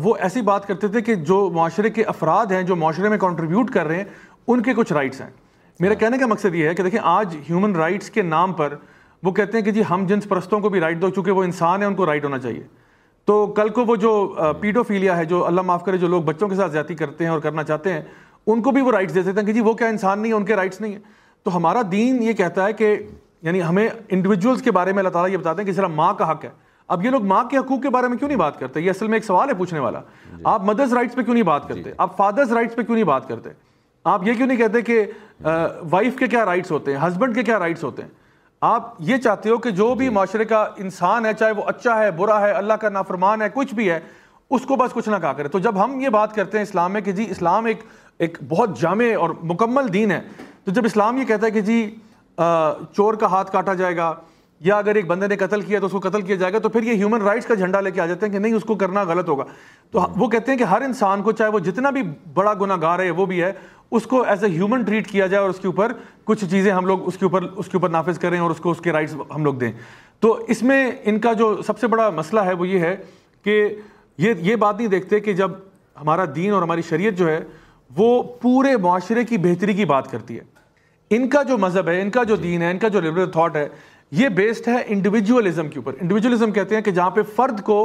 وہ ایسی بات کرتے تھے کہ جو معاشرے کے افراد ہیں جو معاشرے میں کانٹریبیوٹ کر رہے ہیں ان کے کچھ رائٹس ہیں میرا کہنے کا مقصد یہ ہے کہ دیکھیں آج ہیومن رائٹس کے نام پر وہ کہتے ہیں کہ جی ہم جنس پرستوں کو بھی رائٹ دو چونکہ وہ انسان ہیں ان کو رائٹ ہونا چاہیے تو کل کو وہ جو پیڈوفیلیا ہے جو اللہ معاف کرے جو لوگ بچوں کے ساتھ زیادتی کرتے ہیں اور کرنا چاہتے ہیں ان کو بھی وہ رائٹس دے دیتے ہیں کہ جی وہ کیا انسان نہیں ہے ان کے رائٹس نہیں ہے تو ہمارا دین یہ کہتا ہے کہ یعنی ہمیں انڈیویجولس کے بارے میں اللہ تعالیٰ یہ بتاتے ہیں کہ ذرا ماں کا حق ہے اب یہ لوگ ماں کے حقوق کے بارے میں کیوں نہیں بات کرتے یہ اصل میں ایک سوال ہے پوچھنے والا جی۔ آپ مدرس رائٹس پہ کیوں نہیں بات کرتے جی۔ آپ فادرس رائٹس پہ کیوں نہیں بات کرتے آپ یہ کیوں نہیں کہتے کہ وائف کے کیا رائٹس ہوتے ہیں ہسبینڈ کے کیا رائٹس ہوتے ہیں آپ یہ چاہتے ہو کہ جو بھی جی۔ معاشرے کا انسان ہے چاہے وہ اچھا ہے برا ہے اللہ کا نافرمان ہے کچھ بھی ہے اس کو بس کچھ نہ کہا کرے تو جب ہم یہ بات کرتے ہیں اسلام میں کہ جی اسلام ایک بہت جامع اور مکمل دین ہے تو جب اسلام یہ کہتا ہے کہ جی چور کا ہاتھ کاٹا جائے گا یا اگر ایک بندے نے قتل کیا تو اس کو قتل کیا جائے گا تو پھر یہ ہیومن رائٹس کا جھنڈا لے کے آ جاتے ہیں کہ نہیں اس کو کرنا غلط ہوگا تو ہاں۔ وہ کہتے ہیں کہ ہر انسان کو چاہے وہ جتنا بھی بڑا گناہ گار ہے وہ بھی ہے اس کو ایز اے ہیومن ٹریٹ کیا جائے اور اس کے اوپر کچھ چیزیں ہم لوگ اس کے اوپر اس کے اوپر نافذ کریں اور اس کو اس کے رائٹس ہم لوگ دیں تو اس میں ان کا جو سب سے بڑا مسئلہ ہے وہ یہ ہے کہ یہ یہ بات نہیں دیکھتے کہ جب ہمارا دین اور ہماری شریعت جو ہے وہ پورے معاشرے کی بہتری کی بات کرتی ہے ان کا جو مذہب ہے ان کا جو جی۔ دین ہے ان کا جو لبرل تھاٹ ہے یہ بیسڈ ہے انڈیویجولیزم کے اوپر انڈیویجولیزم کہتے ہیں کہ جہاں پہ فرد کو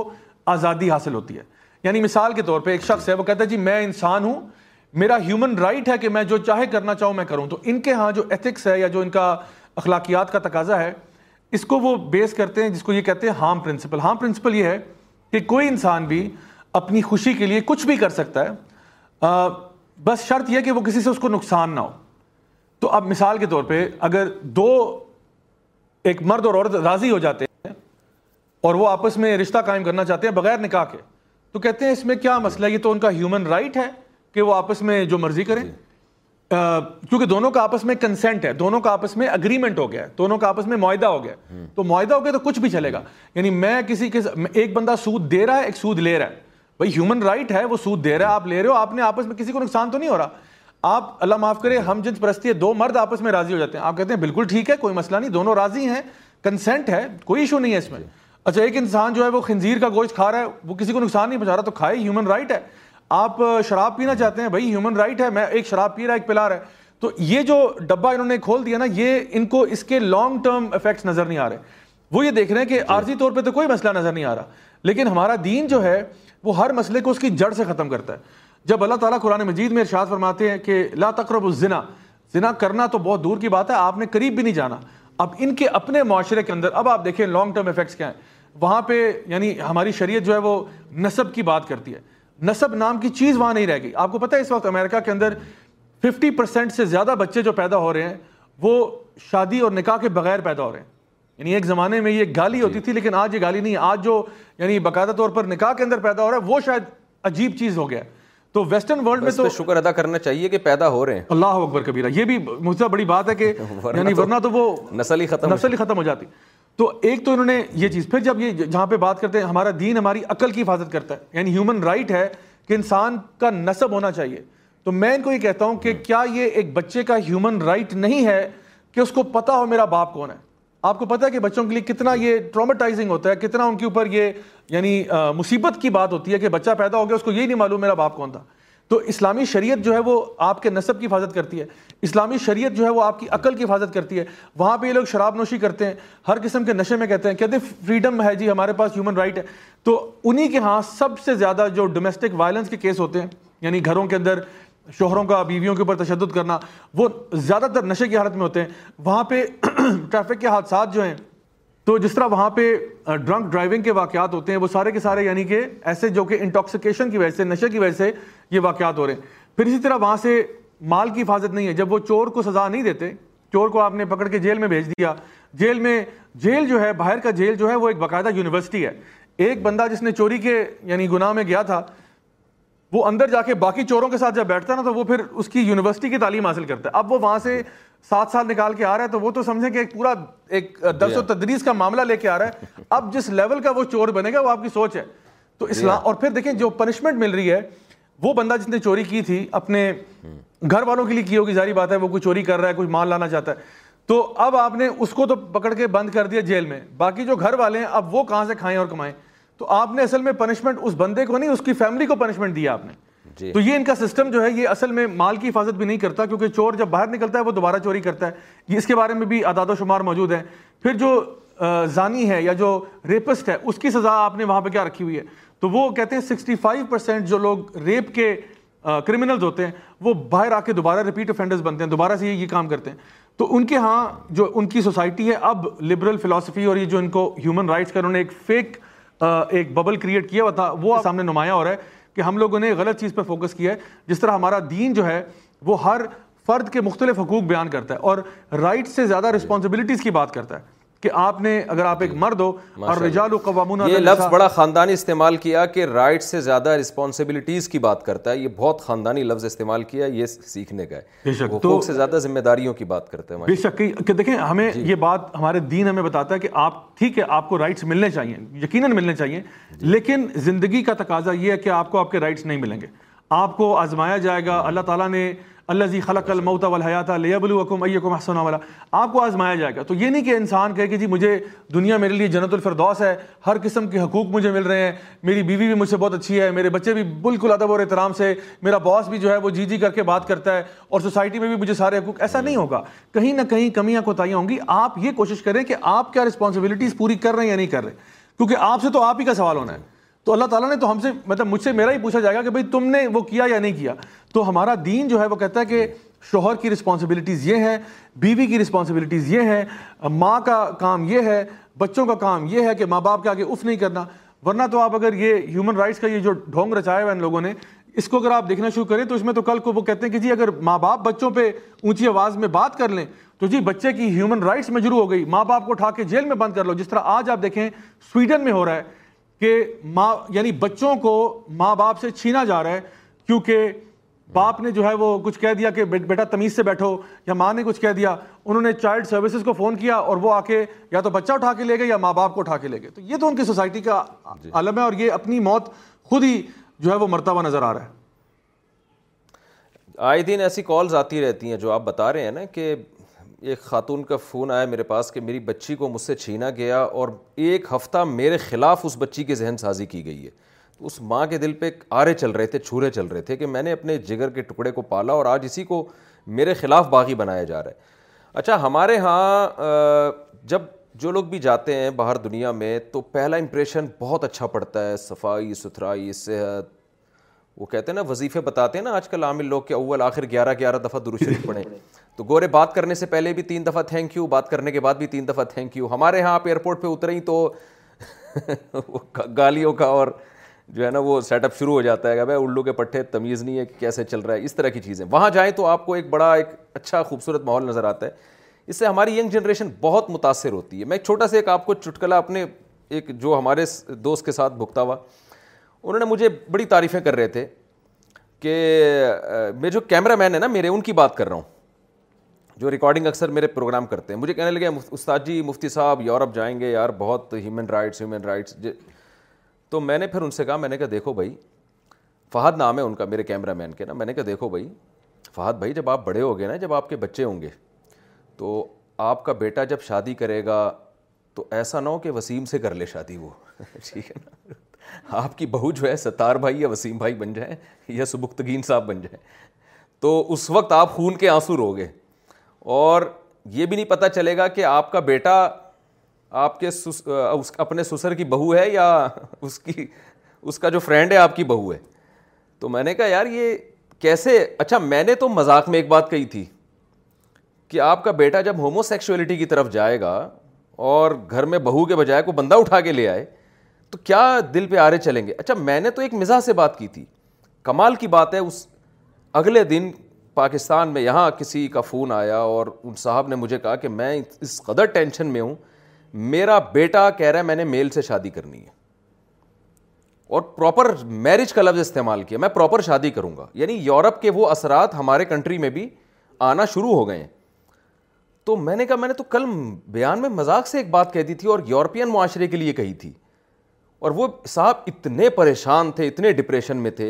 آزادی حاصل ہوتی ہے یعنی مثال کے طور پہ ایک شخص ہے وہ کہتا ہے جی میں انسان ہوں میرا ہیومن رائٹ ہے کہ میں جو چاہے کرنا چاہوں میں کروں تو ان کے ہاں جو ایتھکس ہے یا جو ان کا اخلاقیات کا تقاضا ہے اس کو وہ بیس کرتے ہیں جس کو یہ کہتے ہیں ہارم پرنسپل ہارم پرنسپل یہ ہے کہ کوئی انسان بھی اپنی خوشی کے لیے کچھ بھی کر سکتا ہے بس شرط یہ کہ وہ کسی سے اس کو نقصان نہ ہو تو اب مثال کے طور پہ اگر دو ایک مرد اور عورت راضی ہو جاتے ہیں اور وہ آپس میں رشتہ قائم کرنا چاہتے ہیں بغیر نکاح کے تو کہتے ہیں اس میں کیا مسئلہ یہ تو ان کا ہیومن رائٹ ہے کہ وہ آپس میں جو مرضی کریں جی۔ کیونکہ دونوں کا آپس میں کنسنٹ ہے دونوں کا آپس میں اگریمنٹ ہو گیا ہے دونوں کا آپس میں معاہدہ ہو گیا تو معاہدہ ہو گیا تو کچھ بھی چلے گا یعنی میں کسی کے ایک بندہ سود دے رہا ہے ایک سود لے رہا ہے بھائی ہیومن رائٹ ہے وہ سود دے رہا ہے آپ لے رہے ہو آپ نے آپس میں کسی کو نقصان تو نہیں ہو رہا آپ اللہ معاف کرے ہم جنس پرستی ہے دو مرد آپس میں راضی ہو جاتے ہیں آپ کہتے ہیں بالکل ٹھیک ہے کوئی مسئلہ نہیں دونوں راضی ہیں کنسینٹ ہے کوئی ایشو نہیں ہے اس میں اچھا ایک انسان جو ہے وہ خنزیر کا گوشت کھا رہا ہے وہ کسی کو نقصان نہیں پہنچا رہا تو کھائے ہیومن رائٹ ہے آپ شراب پینا چاہتے ہیں بھائی ہیومن رائٹ ہے میں ایک شراب پی رہا ہے ایک پلا رہا ہے تو یہ جو ڈبا انہوں نے کھول دیا نا یہ ان کو اس کے لانگ ٹرم افیکٹس نظر نہیں آ رہے وہ یہ دیکھ رہے ہیں کہ جی۔ عارضی طور پہ تو کوئی مسئلہ نظر نہیں آ رہا لیکن ہمارا دین جو ہے وہ ہر مسئلے کو اس کی جڑ سے ختم کرتا ہے جب اللہ تعالیٰ قرآن مجید میں ارشاد فرماتے ہیں کہ لا تقرب الزنا زنا کرنا تو بہت دور کی بات ہے آپ نے قریب بھی نہیں جانا اب ان کے اپنے معاشرے کے اندر اب آپ دیکھیں لانگ ٹرم افیکٹس کیا ہیں وہاں پہ یعنی ہماری شریعت جو ہے وہ نصب کی بات کرتی ہے نصب نام کی چیز وہاں نہیں رہ گئی آپ کو پتہ ہے اس وقت امریکہ کے اندر ففٹی پرسینٹ سے زیادہ بچے جو پیدا ہو رہے ہیں وہ شادی اور نکاح کے بغیر پیدا ہو رہے ہیں یعنی ایک زمانے میں یہ گالی جی۔ ہوتی تھی لیکن آج یہ گالی نہیں آج جو یعنی باقاعدہ طور پر نکاح کے اندر پیدا ہو رہا ہے وہ شاید عجیب چیز ہو گیا ہے تو ویسٹرن ورلڈ میں تو شکر ادا کرنا چاہیے کہ پیدا ہو رہے ہیں اللہ اکبر کبیرا یہ بھی مجھ سے بڑی بات ہے کہ یعنی ورنہ تو وہ ختم ختم ہو جاتی تو ایک تو انہوں نے یہ چیز پھر جب یہ جہاں پہ بات کرتے ہیں ہمارا دین ہماری عقل کی حفاظت کرتا ہے یعنی ہیومن رائٹ ہے کہ انسان کا نصب ہونا چاہیے تو میں ان کو یہ کہتا ہوں کہ کیا یہ ایک بچے کا ہیومن رائٹ نہیں ہے کہ اس کو پتا ہو میرا باپ کون ہے آپ کو پتہ ہے کہ بچوں کے لیے کتنا یہ ٹراماٹائزنگ ہوتا ہے کتنا ان کے اوپر یہ یعنی مصیبت کی بات ہوتی ہے کہ بچہ پیدا ہو گیا اس کو یہی نہیں معلوم میرا باپ کون تھا تو اسلامی شریعت جو ہے وہ آپ کے نصب کی حفاظت کرتی ہے اسلامی شریعت جو ہے وہ آپ کی عقل کی حفاظت کرتی ہے وہاں پہ یہ لوگ شراب نوشی کرتے ہیں ہر قسم کے نشے میں کہتے ہیں کہتے ہیں فریڈم ہے جی ہمارے پاس ہیومن رائٹ ہے تو انہی کے ہاں سب سے زیادہ جو ڈومیسٹک وائلنس کے کیس ہوتے ہیں یعنی گھروں کے اندر شوہروں کا بیویوں کے اوپر تشدد کرنا وہ زیادہ تر نشے کی حالت میں ہوتے ہیں وہاں پہ ٹریفک کے حادثات جو ہیں تو جس طرح وہاں پہ ڈرنک ڈرائیونگ کے واقعات ہوتے ہیں وہ سارے کے سارے یعنی کہ ایسے جو کہ انٹاکسیکیشن کی وجہ سے نشے کی وجہ سے یہ واقعات ہو رہے ہیں پھر اسی طرح وہاں سے مال کی حفاظت نہیں ہے جب وہ چور کو سزا نہیں دیتے چور کو آپ نے پکڑ کے جیل میں بھیج دیا جیل میں جیل جو ہے باہر کا جیل جو ہے وہ ایک باقاعدہ یونیورسٹی ہے ایک بندہ جس نے چوری کے یعنی گناہ میں گیا تھا وہ اندر جا کے باقی چوروں کے ساتھ جب بیٹھتا نا تو وہ پھر اس کی یونیورسٹی کی تعلیم حاصل کرتا ہے اب وہ وہاں سے سات سال نکال کے آ رہا ہے تو وہ تو سمجھیں کہ ایک پورا ایک جی ہاں۔ درس و تدریس کا معاملہ لے کے آ رہا ہے اب جس لیول کا وہ چور بنے گا وہ آپ کی سوچ ہے تو جی اسلام ہاں۔ اور پھر دیکھیں جو پنشمنٹ مل رہی ہے وہ بندہ جس نے چوری کی تھی اپنے گھر والوں کے لیے کی ہوگی ساری بات ہے وہ کوئی چوری کر رہا ہے کوئی مال لانا چاہتا ہے تو اب آپ نے اس کو تو پکڑ کے بند کر دیا جیل میں باقی جو گھر والے ہیں اب وہ کہاں سے کھائیں اور کمائیں تو آپ نے اصل میں پنشمنٹ اس بندے کو نہیں اس کی فیملی کو پنشمنٹ دیا آپ نے جی۔ تو یہ ان کا سسٹم جو ہے یہ اصل میں مال کی حفاظت بھی نہیں کرتا کیونکہ چور جب باہر نکلتا ہے وہ دوبارہ چوری کرتا ہے یہ اس کے بارے میں بھی اعداد و شمار موجود ہیں پھر جو زانی ہے یا جو ریپسٹ ہے اس کی سزا آپ نے وہاں پہ کیا رکھی ہوئی ہے تو وہ کہتے ہیں سکسٹی فائیو پرسینٹ جو لوگ ریپ کے کرمنلز ہوتے ہیں وہ باہر آ کے دوبارہ ریپیٹ افینڈرز بنتے ہیں دوبارہ سے یہ کام کرتے ہیں تو ان کے ہاں جو ان کی سوسائٹی ہے اب لبرل فلاسفی اور یہ جو ان کو ہیومن رائٹس ایک ایک فیک ببل کریٹ کیا وہ سامنے نمایاں ہو رہا ہے کہ ہم لوگوں نے غلط چیز پہ فوکس کیا ہے جس طرح ہمارا دین جو ہے وہ ہر فرد کے مختلف حقوق بیان کرتا ہے اور رائٹس سے زیادہ رسپانسبلٹیز کی بات کرتا ہے کہ آپ نے اگر آپ ایک جی، مرد ہو اور یہ لفظ بڑا خاندانی استعمال کیا کہ رائٹ سے زیادہ رسپانسبلٹیز کی بات کرتا ہے یہ بہت خاندانی لفظ استعمال کیا یہ سیکھنے کا ہے حقوق سے زیادہ ذمہ داریوں کی بات کرتا ہے بے شک کہ دیکھیں ہمیں جی۔ یہ بات ہمارے دین ہمیں بتاتا ہے کہ آپ ٹھیک ہے آپ کو رائٹس ملنے چاہیے یقیناً ملنے چاہیے جی۔ لیکن زندگی کا تقاضا یہ ہے کہ آپ کو آپ کے رائٹس نہیں ملیں گے آپ کو آزمایا جائے گا اللہ تعالیٰ نے اللہ زی خلق المعت الحیات ایکم احسن والا آپ کو آزمایا جائے گا تو یہ نہیں کہ انسان کہے کہ جی مجھے دنیا میرے لیے جنت الفردوس ہے ہر قسم کے حقوق مجھے مل رہے ہیں میری بیوی بھی مجھ سے بہت اچھی ہے میرے بچے بھی بالکل ادب اور احترام سے میرا باس بھی جو ہے وہ جی جی کر کے بات کرتا ہے اور سوسائٹی میں بھی مجھے سارے حقوق ایسا نہیں ہوگا کہیں نہ کہیں کمیاں کوتاہیاں ہوں گی آپ یہ کوشش کریں کہ آپ کیا رسپانسبلٹیز پوری کر رہے ہیں یا نہیں کر رہے کیونکہ آپ سے تو آپ ہی کا سوال ہونا ہے تو اللہ تعالیٰ نے تو ہم سے مطلب مجھ سے میرا ہی پوچھا جائے گا کہ بھائی تم نے وہ کیا یا نہیں کیا تو ہمارا دین جو ہے وہ کہتا ہے کہ شوہر کی رسپانسبلٹیز یہ ہیں بیوی کی رسپانسبلٹیز یہ ہیں ماں کا کام یہ ہے بچوں کا کام یہ ہے کہ ماں باپ کے آگے اف نہیں کرنا ورنہ تو آپ اگر یہ ہیومن رائٹس کا یہ جو ڈھونگ رچایا ہوا ہے ان لوگوں نے اس کو اگر آپ دیکھنا شروع کریں تو اس میں تو کل کو وہ کہتے ہیں کہ جی اگر ماں باپ بچوں پہ اونچی آواز میں بات کر لیں تو جی بچے کی ہیومن رائٹس میں جرو ہو گئی ماں باپ کو اٹھا کے جیل میں بند کر لو جس طرح آج آپ دیکھیں سویڈن میں ہو رہا ہے کہ ماں یعنی بچوں کو ماں باپ سے چھینا جا رہا ہے کیونکہ باپ نے جو ہے وہ کچھ کہہ دیا کہ بیٹا تمیز سے بیٹھو یا ماں نے کچھ کہہ دیا انہوں نے چائلڈ سروسز کو فون کیا اور وہ آ کے یا تو بچہ اٹھا کے لے گئے یا ماں باپ کو اٹھا کے لے گئے تو یہ تو ان کی سوسائٹی کا جی۔ عالم ہے اور یہ اپنی موت خود ہی جو ہے وہ مرتبہ نظر آ رہا ہے آئے دن ایسی کالز آتی رہتی ہیں جو آپ بتا رہے ہیں نا کہ ایک خاتون کا فون آیا میرے پاس کہ میری بچی کو مجھ سے چھینا گیا اور ایک ہفتہ میرے خلاف اس بچی کی ذہن سازی کی گئی ہے تو اس ماں کے دل پہ آرے چل رہے تھے چھورے چل رہے تھے کہ میں نے اپنے جگر کے ٹکڑے کو پالا اور آج اسی کو میرے خلاف باغی بنایا جا رہا ہے اچھا ہمارے ہاں جب جو لوگ بھی جاتے ہیں باہر دنیا میں تو پہلا امپریشن بہت اچھا پڑتا ہے صفائی ستھرائی صحت وہ کہتے ہیں نا وظیفے بتاتے ہیں نا آج کل عامل لوگ کہ اول آخر گیارہ گیارہ دفعہ درست پڑھیں تو گورے بات کرنے سے پہلے بھی تین دفعہ تھینک یو بات کرنے کے بعد بھی تین دفعہ تھینک یو ہمارے یہاں آپ ایئرپورٹ پہ اتریں تو گالیوں کا اور جو ہے نا وہ سیٹ اپ شروع ہو جاتا ہے بھائی الو کے پٹھے تمیز نہیں ہے کہ کیسے چل رہا ہے اس طرح کی چیزیں وہاں جائیں تو آپ کو ایک بڑا ایک اچھا خوبصورت ماحول نظر آتا ہے اس سے ہماری ینگ جنریشن بہت متاثر ہوتی ہے میں ایک چھوٹا سا ایک آپ کو چٹکلا اپنے ایک جو ہمارے دوست کے ساتھ بھگتا ہوا انہوں نے مجھے بڑی تعریفیں کر رہے تھے کہ میں جو کیمرہ مین ہے نا میرے ان کی بات کر رہا ہوں جو ریکارڈنگ اکثر میرے پروگرام کرتے ہیں مجھے کہنے لگے استاد جی مفتی صاحب یورپ جائیں گے یار بہت ہیومن رائٹس ہیومن رائٹس تو میں نے پھر ان سے کہا میں نے کہا دیکھو بھائی فہد نام ہے ان کا میرے کیمرہ مین کے نا میں نے کہا دیکھو بھائی فہد بھائی جب آپ بڑے ہو گئے نا جب آپ کے بچے ہوں گے تو آپ کا بیٹا جب شادی کرے گا تو ایسا نہ ہو کہ وسیم سے کر لے شادی وہ ٹھیک ہے نا آپ کی بہو جو ہے ستار بھائی یا وسیم بھائی بن جائیں یا سبکتگین صاحب بن جائیں تو اس وقت آپ خون کے آنسو رو گے اور یہ بھی نہیں پتہ چلے گا کہ آپ کا بیٹا آپ کے سس, اپنے سسر کی بہو ہے یا اس کی اس کا جو فرینڈ ہے آپ کی بہو ہے تو میں نے کہا یار یہ کیسے اچھا میں نے تو مذاق میں ایک بات کہی تھی کہ آپ کا بیٹا جب ہومو سیکشولیٹی کی طرف جائے گا اور گھر میں بہو کے بجائے کوئی بندہ اٹھا کے لے آئے تو کیا دل پہ آرے چلیں گے اچھا میں نے تو ایک مزاح سے بات کی تھی کمال کی بات ہے اس اگلے دن پاکستان میں یہاں کسی کا فون آیا اور ان صاحب نے مجھے کہا کہ میں اس قدر ٹینشن میں ہوں میرا بیٹا کہہ رہا ہے میں نے میل سے شادی کرنی ہے اور پراپر میرج کا لفظ استعمال کیا میں پراپر شادی کروں گا یعنی یورپ کے وہ اثرات ہمارے کنٹری میں بھی آنا شروع ہو گئے تو میں نے کہا میں نے تو کل بیان میں مذاق سے ایک بات کہہ دی تھی اور یورپین معاشرے کے لیے کہی تھی اور وہ صاحب اتنے پریشان تھے اتنے ڈپریشن میں تھے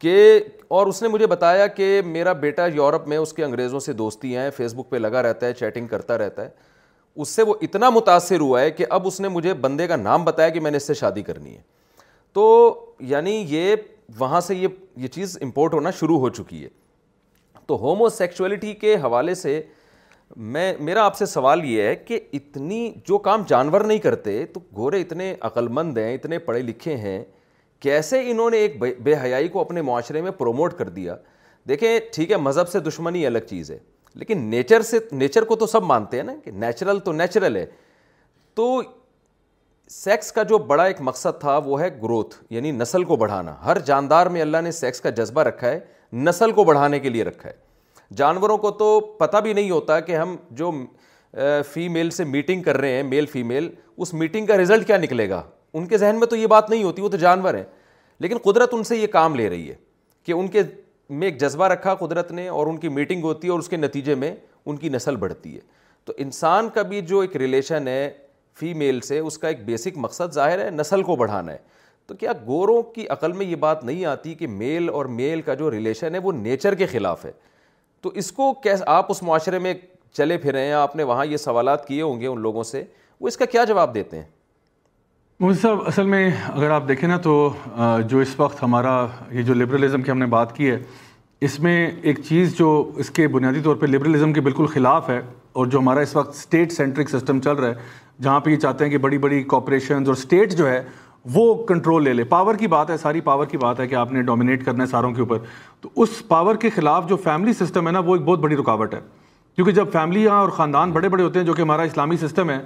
کہ اور اس نے مجھے بتایا کہ میرا بیٹا یورپ میں اس کے انگریزوں سے دوستی ہیں فیس بک پہ لگا رہتا ہے چیٹنگ کرتا رہتا ہے اس سے وہ اتنا متاثر ہوا ہے کہ اب اس نے مجھے بندے کا نام بتایا کہ میں نے اس سے شادی کرنی ہے تو یعنی یہ وہاں سے یہ یہ چیز امپورٹ ہونا شروع ہو چکی ہے تو ہومو سیکچولیٹی کے حوالے سے میں میرا آپ سے سوال یہ ہے کہ اتنی جو کام جانور نہیں کرتے تو گورے اتنے عقلمند ہیں اتنے پڑھے لکھے ہیں کیسے انہوں نے ایک بے حیائی کو اپنے معاشرے میں پروموٹ کر دیا دیکھیں ٹھیک ہے مذہب سے دشمنی الگ چیز ہے لیکن نیچر سے نیچر کو تو سب مانتے ہیں نا کہ نیچرل تو نیچرل ہے تو سیکس کا جو بڑا ایک مقصد تھا وہ ہے گروتھ یعنی نسل کو بڑھانا ہر جاندار میں اللہ نے سیکس کا جذبہ رکھا ہے نسل کو بڑھانے کے لیے رکھا ہے جانوروں کو تو پتہ بھی نہیں ہوتا کہ ہم جو فی میل سے میٹنگ کر رہے ہیں میل فی میل اس میٹنگ کا رزلٹ کیا نکلے گا ان کے ذہن میں تو یہ بات نہیں ہوتی وہ تو جانور ہیں لیکن قدرت ان سے یہ کام لے رہی ہے کہ ان کے میں ایک جذبہ رکھا قدرت نے اور ان کی میٹنگ ہوتی ہے اور اس کے نتیجے میں ان کی نسل بڑھتی ہے تو انسان کا بھی جو ایک ریلیشن ہے فیمیل سے اس کا ایک بیسک مقصد ظاہر ہے نسل کو بڑھانا ہے تو کیا گوروں کی عقل میں یہ بات نہیں آتی کہ میل اور میل کا جو ریلیشن ہے وہ نیچر کے خلاف ہے تو اس کو کیسے آپ اس معاشرے میں چلے ہیں آپ نے وہاں یہ سوالات کیے ہوں گے ان لوگوں سے وہ اس کا کیا جواب دیتے ہیں صاحب اصل میں اگر آپ دیکھیں نا تو جو اس وقت ہمارا یہ جو لبرلزم کی ہم نے بات کی ہے اس میں ایک چیز جو اس کے بنیادی طور پہ لبرلزم کے بالکل خلاف ہے اور جو ہمارا اس وقت اسٹیٹ سینٹرک سسٹم چل رہا ہے جہاں پہ یہ چاہتے ہیں کہ بڑی بڑی کوپریشنز اور اسٹیٹ جو ہے وہ کنٹرول لے لے پاور کی بات ہے ساری پاور کی بات ہے کہ آپ نے ڈومینیٹ کرنا ہے ساروں کے اوپر تو اس پاور کے خلاف جو فیملی سسٹم ہے نا وہ ایک بہت بڑی رکاوٹ ہے کیونکہ جب فیملی اور خاندان بڑے بڑے ہوتے ہیں جو کہ ہمارا اسلامی سسٹم ہے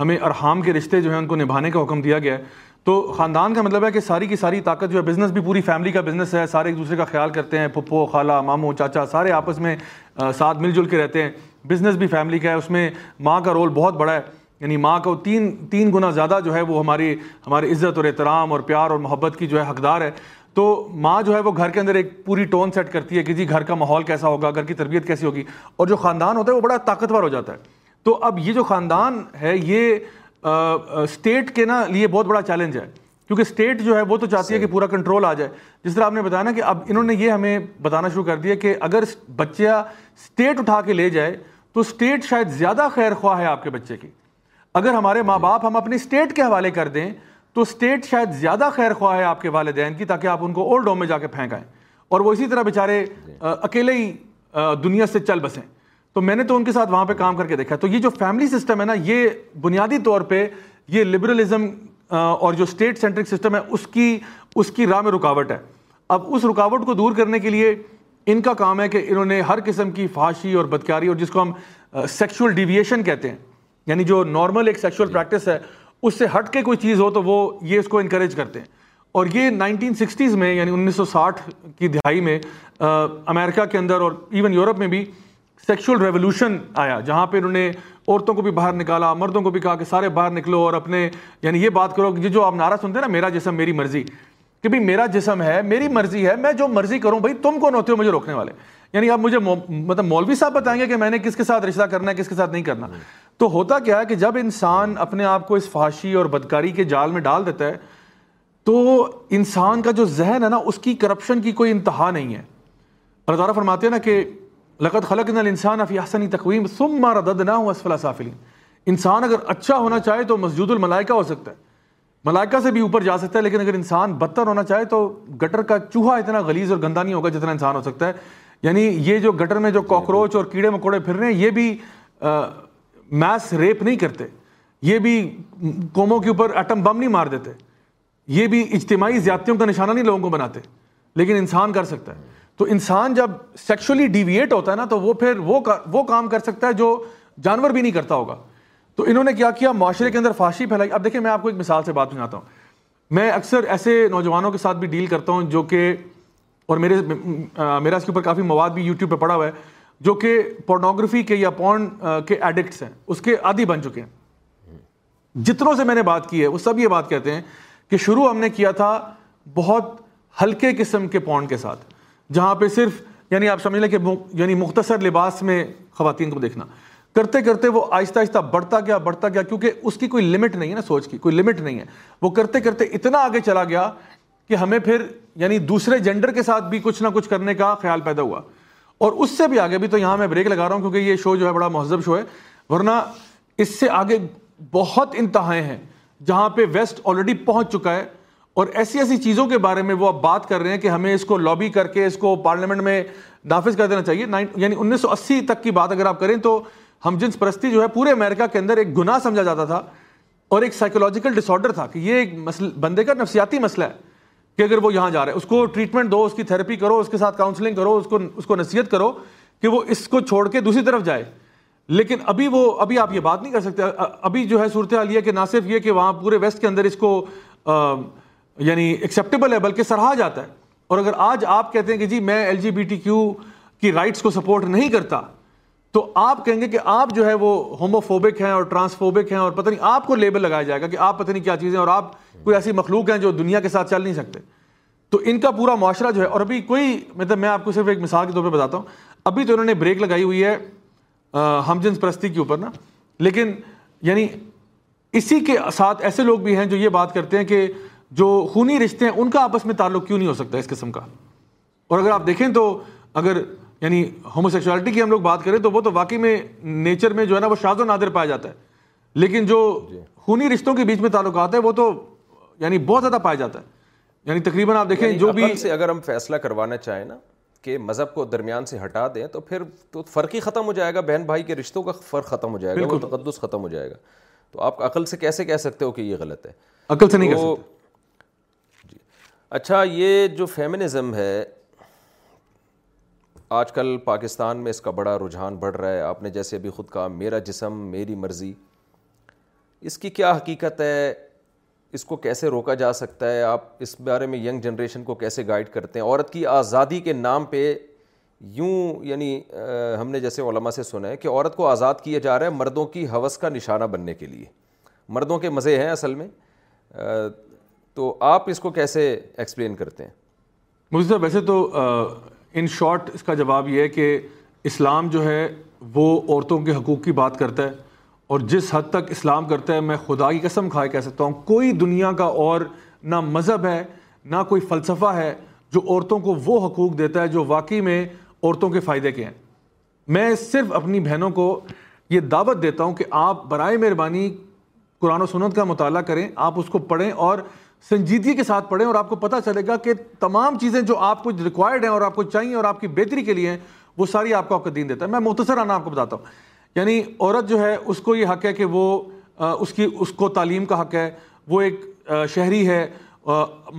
ہمیں ارحام کے رشتے جو ہیں ان کو نبھانے کا حکم دیا گیا ہے تو خاندان کا مطلب ہے کہ ساری کی ساری طاقت جو ہے بزنس بھی پوری فیملی کا بزنس ہے سارے ایک دوسرے کا خیال کرتے ہیں پھپھو خالہ ماموں چاچا سارے آپس میں ساتھ مل جل کے رہتے ہیں بزنس بھی فیملی کا ہے اس میں ماں کا رول بہت بڑا ہے یعنی ماں کو تین تین گنا زیادہ جو ہے وہ ہماری ہماری عزت اور احترام اور پیار اور محبت کی جو ہے حقدار ہے تو ماں جو ہے وہ گھر کے اندر ایک پوری ٹون سیٹ کرتی ہے کہ جی گھر کا ماحول کیسا ہوگا گھر کی تربیت کیسی ہوگی اور جو خاندان ہوتا ہے وہ بڑا طاقتور ہو جاتا ہے تو اب یہ جو خاندان ہے یہ اسٹیٹ کے نا لیے بہت بڑا چیلنج ہے کیونکہ اسٹیٹ جو ہے وہ تو چاہتی ہے کہ پورا کنٹرول آ جائے جس طرح آپ نے بتایا نا کہ اب انہوں نے یہ ہمیں بتانا شروع کر دیا کہ اگر بچہ اسٹیٹ اٹھا کے لے جائے تو اسٹیٹ شاید زیادہ خیر خواہ ہے آپ کے بچے کی اگر ہمارے ماں باپ ہم اپنی اسٹیٹ کے حوالے کر دیں تو اسٹیٹ شاید زیادہ خیر خواہ ہے آپ کے والدین کی تاکہ آپ ان کو اولڈ ہوم میں جا کے پھینکائیں اور وہ اسی طرح بےچارے اکیلے ہی دنیا سے چل بسیں تو میں نے تو ان کے ساتھ وہاں پہ کام کر کے دیکھا تو یہ جو فیملی سسٹم ہے نا یہ بنیادی طور پہ یہ لبرلزم اور جو اسٹیٹ سینٹرک سسٹم ہے اس کی اس کی راہ میں رکاوٹ ہے اب اس رکاوٹ کو دور کرنے کے لیے ان کا کام ہے کہ انہوں نے ہر قسم کی فحاشی اور بدکاری اور جس کو ہم سیکشول ڈیویشن کہتے ہیں یعنی جو نارمل ایک سیکشل جی۔ پریکٹس ہے اس سے ہٹ کے کوئی چیز ہو تو وہ یہ اس کو انکریج کرتے ہیں اور یہ نائنٹین سکسٹیز میں یعنی انیس سو ساٹھ کی دہائی میں امریکہ کے اندر اور ایون یورپ میں بھی سیکشول ریولوشن آیا جہاں پہ انہوں نے عورتوں کو بھی باہر نکالا مردوں کو بھی کہا کہ سارے باہر نکلو اور اپنے یعنی یہ بات کرو کہ جو آپ نعرہ سنتے ہیں نا میرا جسم میری مرضی کہ بھائی میرا جسم ہے میری مرضی ہے میں جو مرضی کروں بھائی تم کون ہوتے ہو مجھے روکنے والے یعنی آپ مجھے مطلب مولوی صاحب بتائیں گے کہ میں نے کس کے ساتھ رشتہ کرنا ہے کس کے ساتھ نہیں کرنا تو ہوتا کیا ہے کہ جب انسان اپنے آپ کو اس فحاشی اور بدکاری کے جال میں ڈال دیتا ہے تو انسان کا جو ذہن ہے نا اس کی کرپشن کی کوئی انتہا نہیں ہے اللہ تعالیٰ فرماتے ہیں نا کہ لقت نل انسان افیاستی تقویم سم مارا دد نہ ہوں اسفلا فلاسافی انسان اگر اچھا ہونا چاہے تو مسجود الملائکہ ہو سکتا ہے ملائکہ سے بھی اوپر جا سکتا ہے لیکن اگر انسان بدتر ہونا چاہے تو گٹر کا چوہا اتنا غلیظ اور گندا نہیں ہوگا جتنا انسان ہو سکتا ہے یعنی یہ جو گٹر میں جو کاکروچ اور کیڑے مکوڑے پھر رہے ہیں یہ بھی میس ریپ نہیں کرتے یہ بھی قوموں کے اوپر ایٹم بم نہیں مار دیتے یہ بھی اجتماعی زیادتیوں کا نشانہ نہیں لوگوں کو بناتے لیکن انسان کر سکتا ہے تو انسان جب سیکشولی ڈیویٹ ہوتا ہے نا تو وہ پھر وہ کام کر سکتا ہے جو جانور بھی نہیں کرتا ہوگا تو انہوں نے کیا کیا معاشرے کے اندر فاشی پھیلائی اب دیکھیں میں آپ کو ایک مثال سے بات سناتا ہوں میں اکثر ایسے نوجوانوں کے ساتھ بھی ڈیل کرتا ہوں جو کہ اور میرے میرا اس کے اوپر کافی مواد بھی یوٹیوب پہ پڑا ہوا ہے جو کہ پورنوگرافی کے یا پورن کے ایڈکٹس ہیں اس کے عادی بن چکے ہیں جتنوں سے میں نے بات کی ہے وہ سب یہ بات کہتے ہیں کہ شروع ہم نے کیا تھا بہت ہلکے قسم کے پورن کے ساتھ جہاں پہ صرف یعنی آپ سمجھ لیں کہ یعنی مختصر لباس میں خواتین کو دیکھنا کرتے کرتے وہ آہستہ آہستہ بڑھتا گیا بڑھتا گیا کیونکہ اس کی کوئی لمٹ نہیں ہے نا سوچ کی کوئی لمٹ نہیں ہے وہ کرتے کرتے اتنا آگے چلا گیا کہ ہمیں پھر یعنی دوسرے جینڈر کے ساتھ بھی کچھ نہ کچھ کرنے کا خیال پیدا ہوا اور اس سے بھی آگے بھی تو یہاں میں بریک لگا رہا ہوں کیونکہ یہ شو جو ہے بڑا مہذب شو ہے ورنہ اس سے آگے بہت انتہائیں ہیں جہاں پہ ویسٹ آلریڈی پہنچ چکا ہے اور ایسی ایسی چیزوں کے بارے میں وہ اب بات کر رہے ہیں کہ ہمیں اس کو لابی کر کے اس کو پارلیمنٹ میں نافذ کر دینا چاہیے یعنی انیس سو اسی تک کی بات اگر آپ کریں تو ہم جنس پرستی جو ہے پورے امریکہ کے اندر ایک گناہ سمجھا جاتا تھا اور ایک سائیکولوجیکل ڈس آرڈر تھا کہ یہ ایک مسئلہ بندے کا نفسیاتی مسئلہ ہے کہ اگر وہ یہاں جا رہے ہیں اس کو ٹریٹمنٹ دو اس کی تھراپی کرو اس کے ساتھ کاؤنسلنگ کرو اس کو اس کو نصیحت کرو کہ وہ اس کو چھوڑ کے دوسری طرف جائے لیکن ابھی وہ ابھی آپ یہ بات نہیں کر سکتے ابھی جو ہے صورت حال یہ کہ نہ صرف یہ کہ وہاں پورے ویسٹ کے اندر اس کو یعنی ایکسیپٹیبل ہے بلکہ سراہا جاتا ہے اور اگر آج آپ کہتے ہیں کہ جی میں L G B T Q کی رائٹس کو سپورٹ نہیں کرتا تو آپ کہیں گے کہ آپ جو ہے وہ ہوموفوبک ہیں اور ٹرانسفوبک ہیں اور پتہ نہیں آپ کو لیبل لگایا جائے گا کہ آپ پتہ نہیں کیا چیزیں اور آپ کوئی ایسی مخلوق ہیں جو دنیا کے ساتھ چل نہیں سکتے تو ان کا پورا معاشرہ جو ہے اور ابھی کوئی مطلب میں آپ کو صرف ایک مثال کے طور پہ بتاتا ہوں ابھی تو انہوں نے بریک لگائی ہوئی ہے ہم جنس پرستی کے اوپر نا لیکن یعنی اسی کے ساتھ ایسے لوگ بھی ہیں جو یہ بات کرتے ہیں کہ جو خونی رشتے ہیں ان کا آپس میں تعلق کیوں نہیں ہو سکتا اس قسم کا اور اگر آپ دیکھیں تو اگر یعنی ہومو سیکشوالٹی کی ہم لوگ بات کریں تو وہ تو واقعی میں نیچر میں جو ہے نا وہ شاد و نادر پایا جاتا ہے لیکن جو جی۔ خونی رشتوں کے بیچ میں تعلق آتا ہے وہ تو یعنی بہت زیادہ پایا جاتا ہے یعنی تقریباً آپ دیکھیں یعنی جو بھی سے اگر ہم فیصلہ کروانا چاہیں نا کہ مذہب کو درمیان سے ہٹا دیں تو پھر تو فرق ہی ختم ہو جائے گا بہن بھائی کے رشتوں کا فرق ختم ہو جائے گا تقدس ختم ہو جائے گا تو آپ عقل سے کیسے کہہ سکتے ہو کہ یہ غلط ہے عقل سے نہیں کہہ سکتے اچھا یہ جو فیمنزم ہے آج کل پاکستان میں اس کا بڑا رجحان بڑھ رہا ہے آپ نے جیسے ابھی خود کہا میرا جسم میری مرضی اس کی کیا حقیقت ہے اس کو کیسے روکا جا سکتا ہے آپ اس بارے میں ینگ جنریشن کو کیسے گائیڈ کرتے ہیں عورت کی آزادی کے نام پہ یوں یعنی ہم نے جیسے علماء سے سنا ہے کہ عورت کو آزاد کیا جا رہا ہے مردوں کی حوث کا نشانہ بننے کے لیے مردوں کے مزے ہیں اصل میں تو آپ اس کو کیسے ایکسپلین کرتے ہیں مجھے صاحب ویسے تو ان شارٹ اس کا جواب یہ ہے کہ اسلام جو ہے وہ عورتوں کے حقوق کی بات کرتا ہے اور جس حد تک اسلام کرتا ہے میں خدا کی قسم کھائے کہہ سکتا ہوں کوئی دنیا کا اور نہ مذہب ہے نہ کوئی فلسفہ ہے جو عورتوں کو وہ حقوق دیتا ہے جو واقعی میں عورتوں کے فائدے کے ہیں میں صرف اپنی بہنوں کو یہ دعوت دیتا ہوں کہ آپ برائے مہربانی قرآن و سنت کا مطالعہ کریں آپ اس کو پڑھیں اور سنجیدگی کے ساتھ پڑھیں اور آپ کو پتہ چلے گا کہ تمام چیزیں جو آپ کو ریکوائرڈ ہیں اور آپ کو چاہیے اور آپ کی بہتری کے لیے ہیں وہ ساری آپ کو آپ کا دین دیتا ہے میں آنا آپ کو بتاتا ہوں یعنی عورت جو ہے اس کو یہ حق ہے کہ وہ اس کی اس کو تعلیم کا حق ہے وہ ایک شہری ہے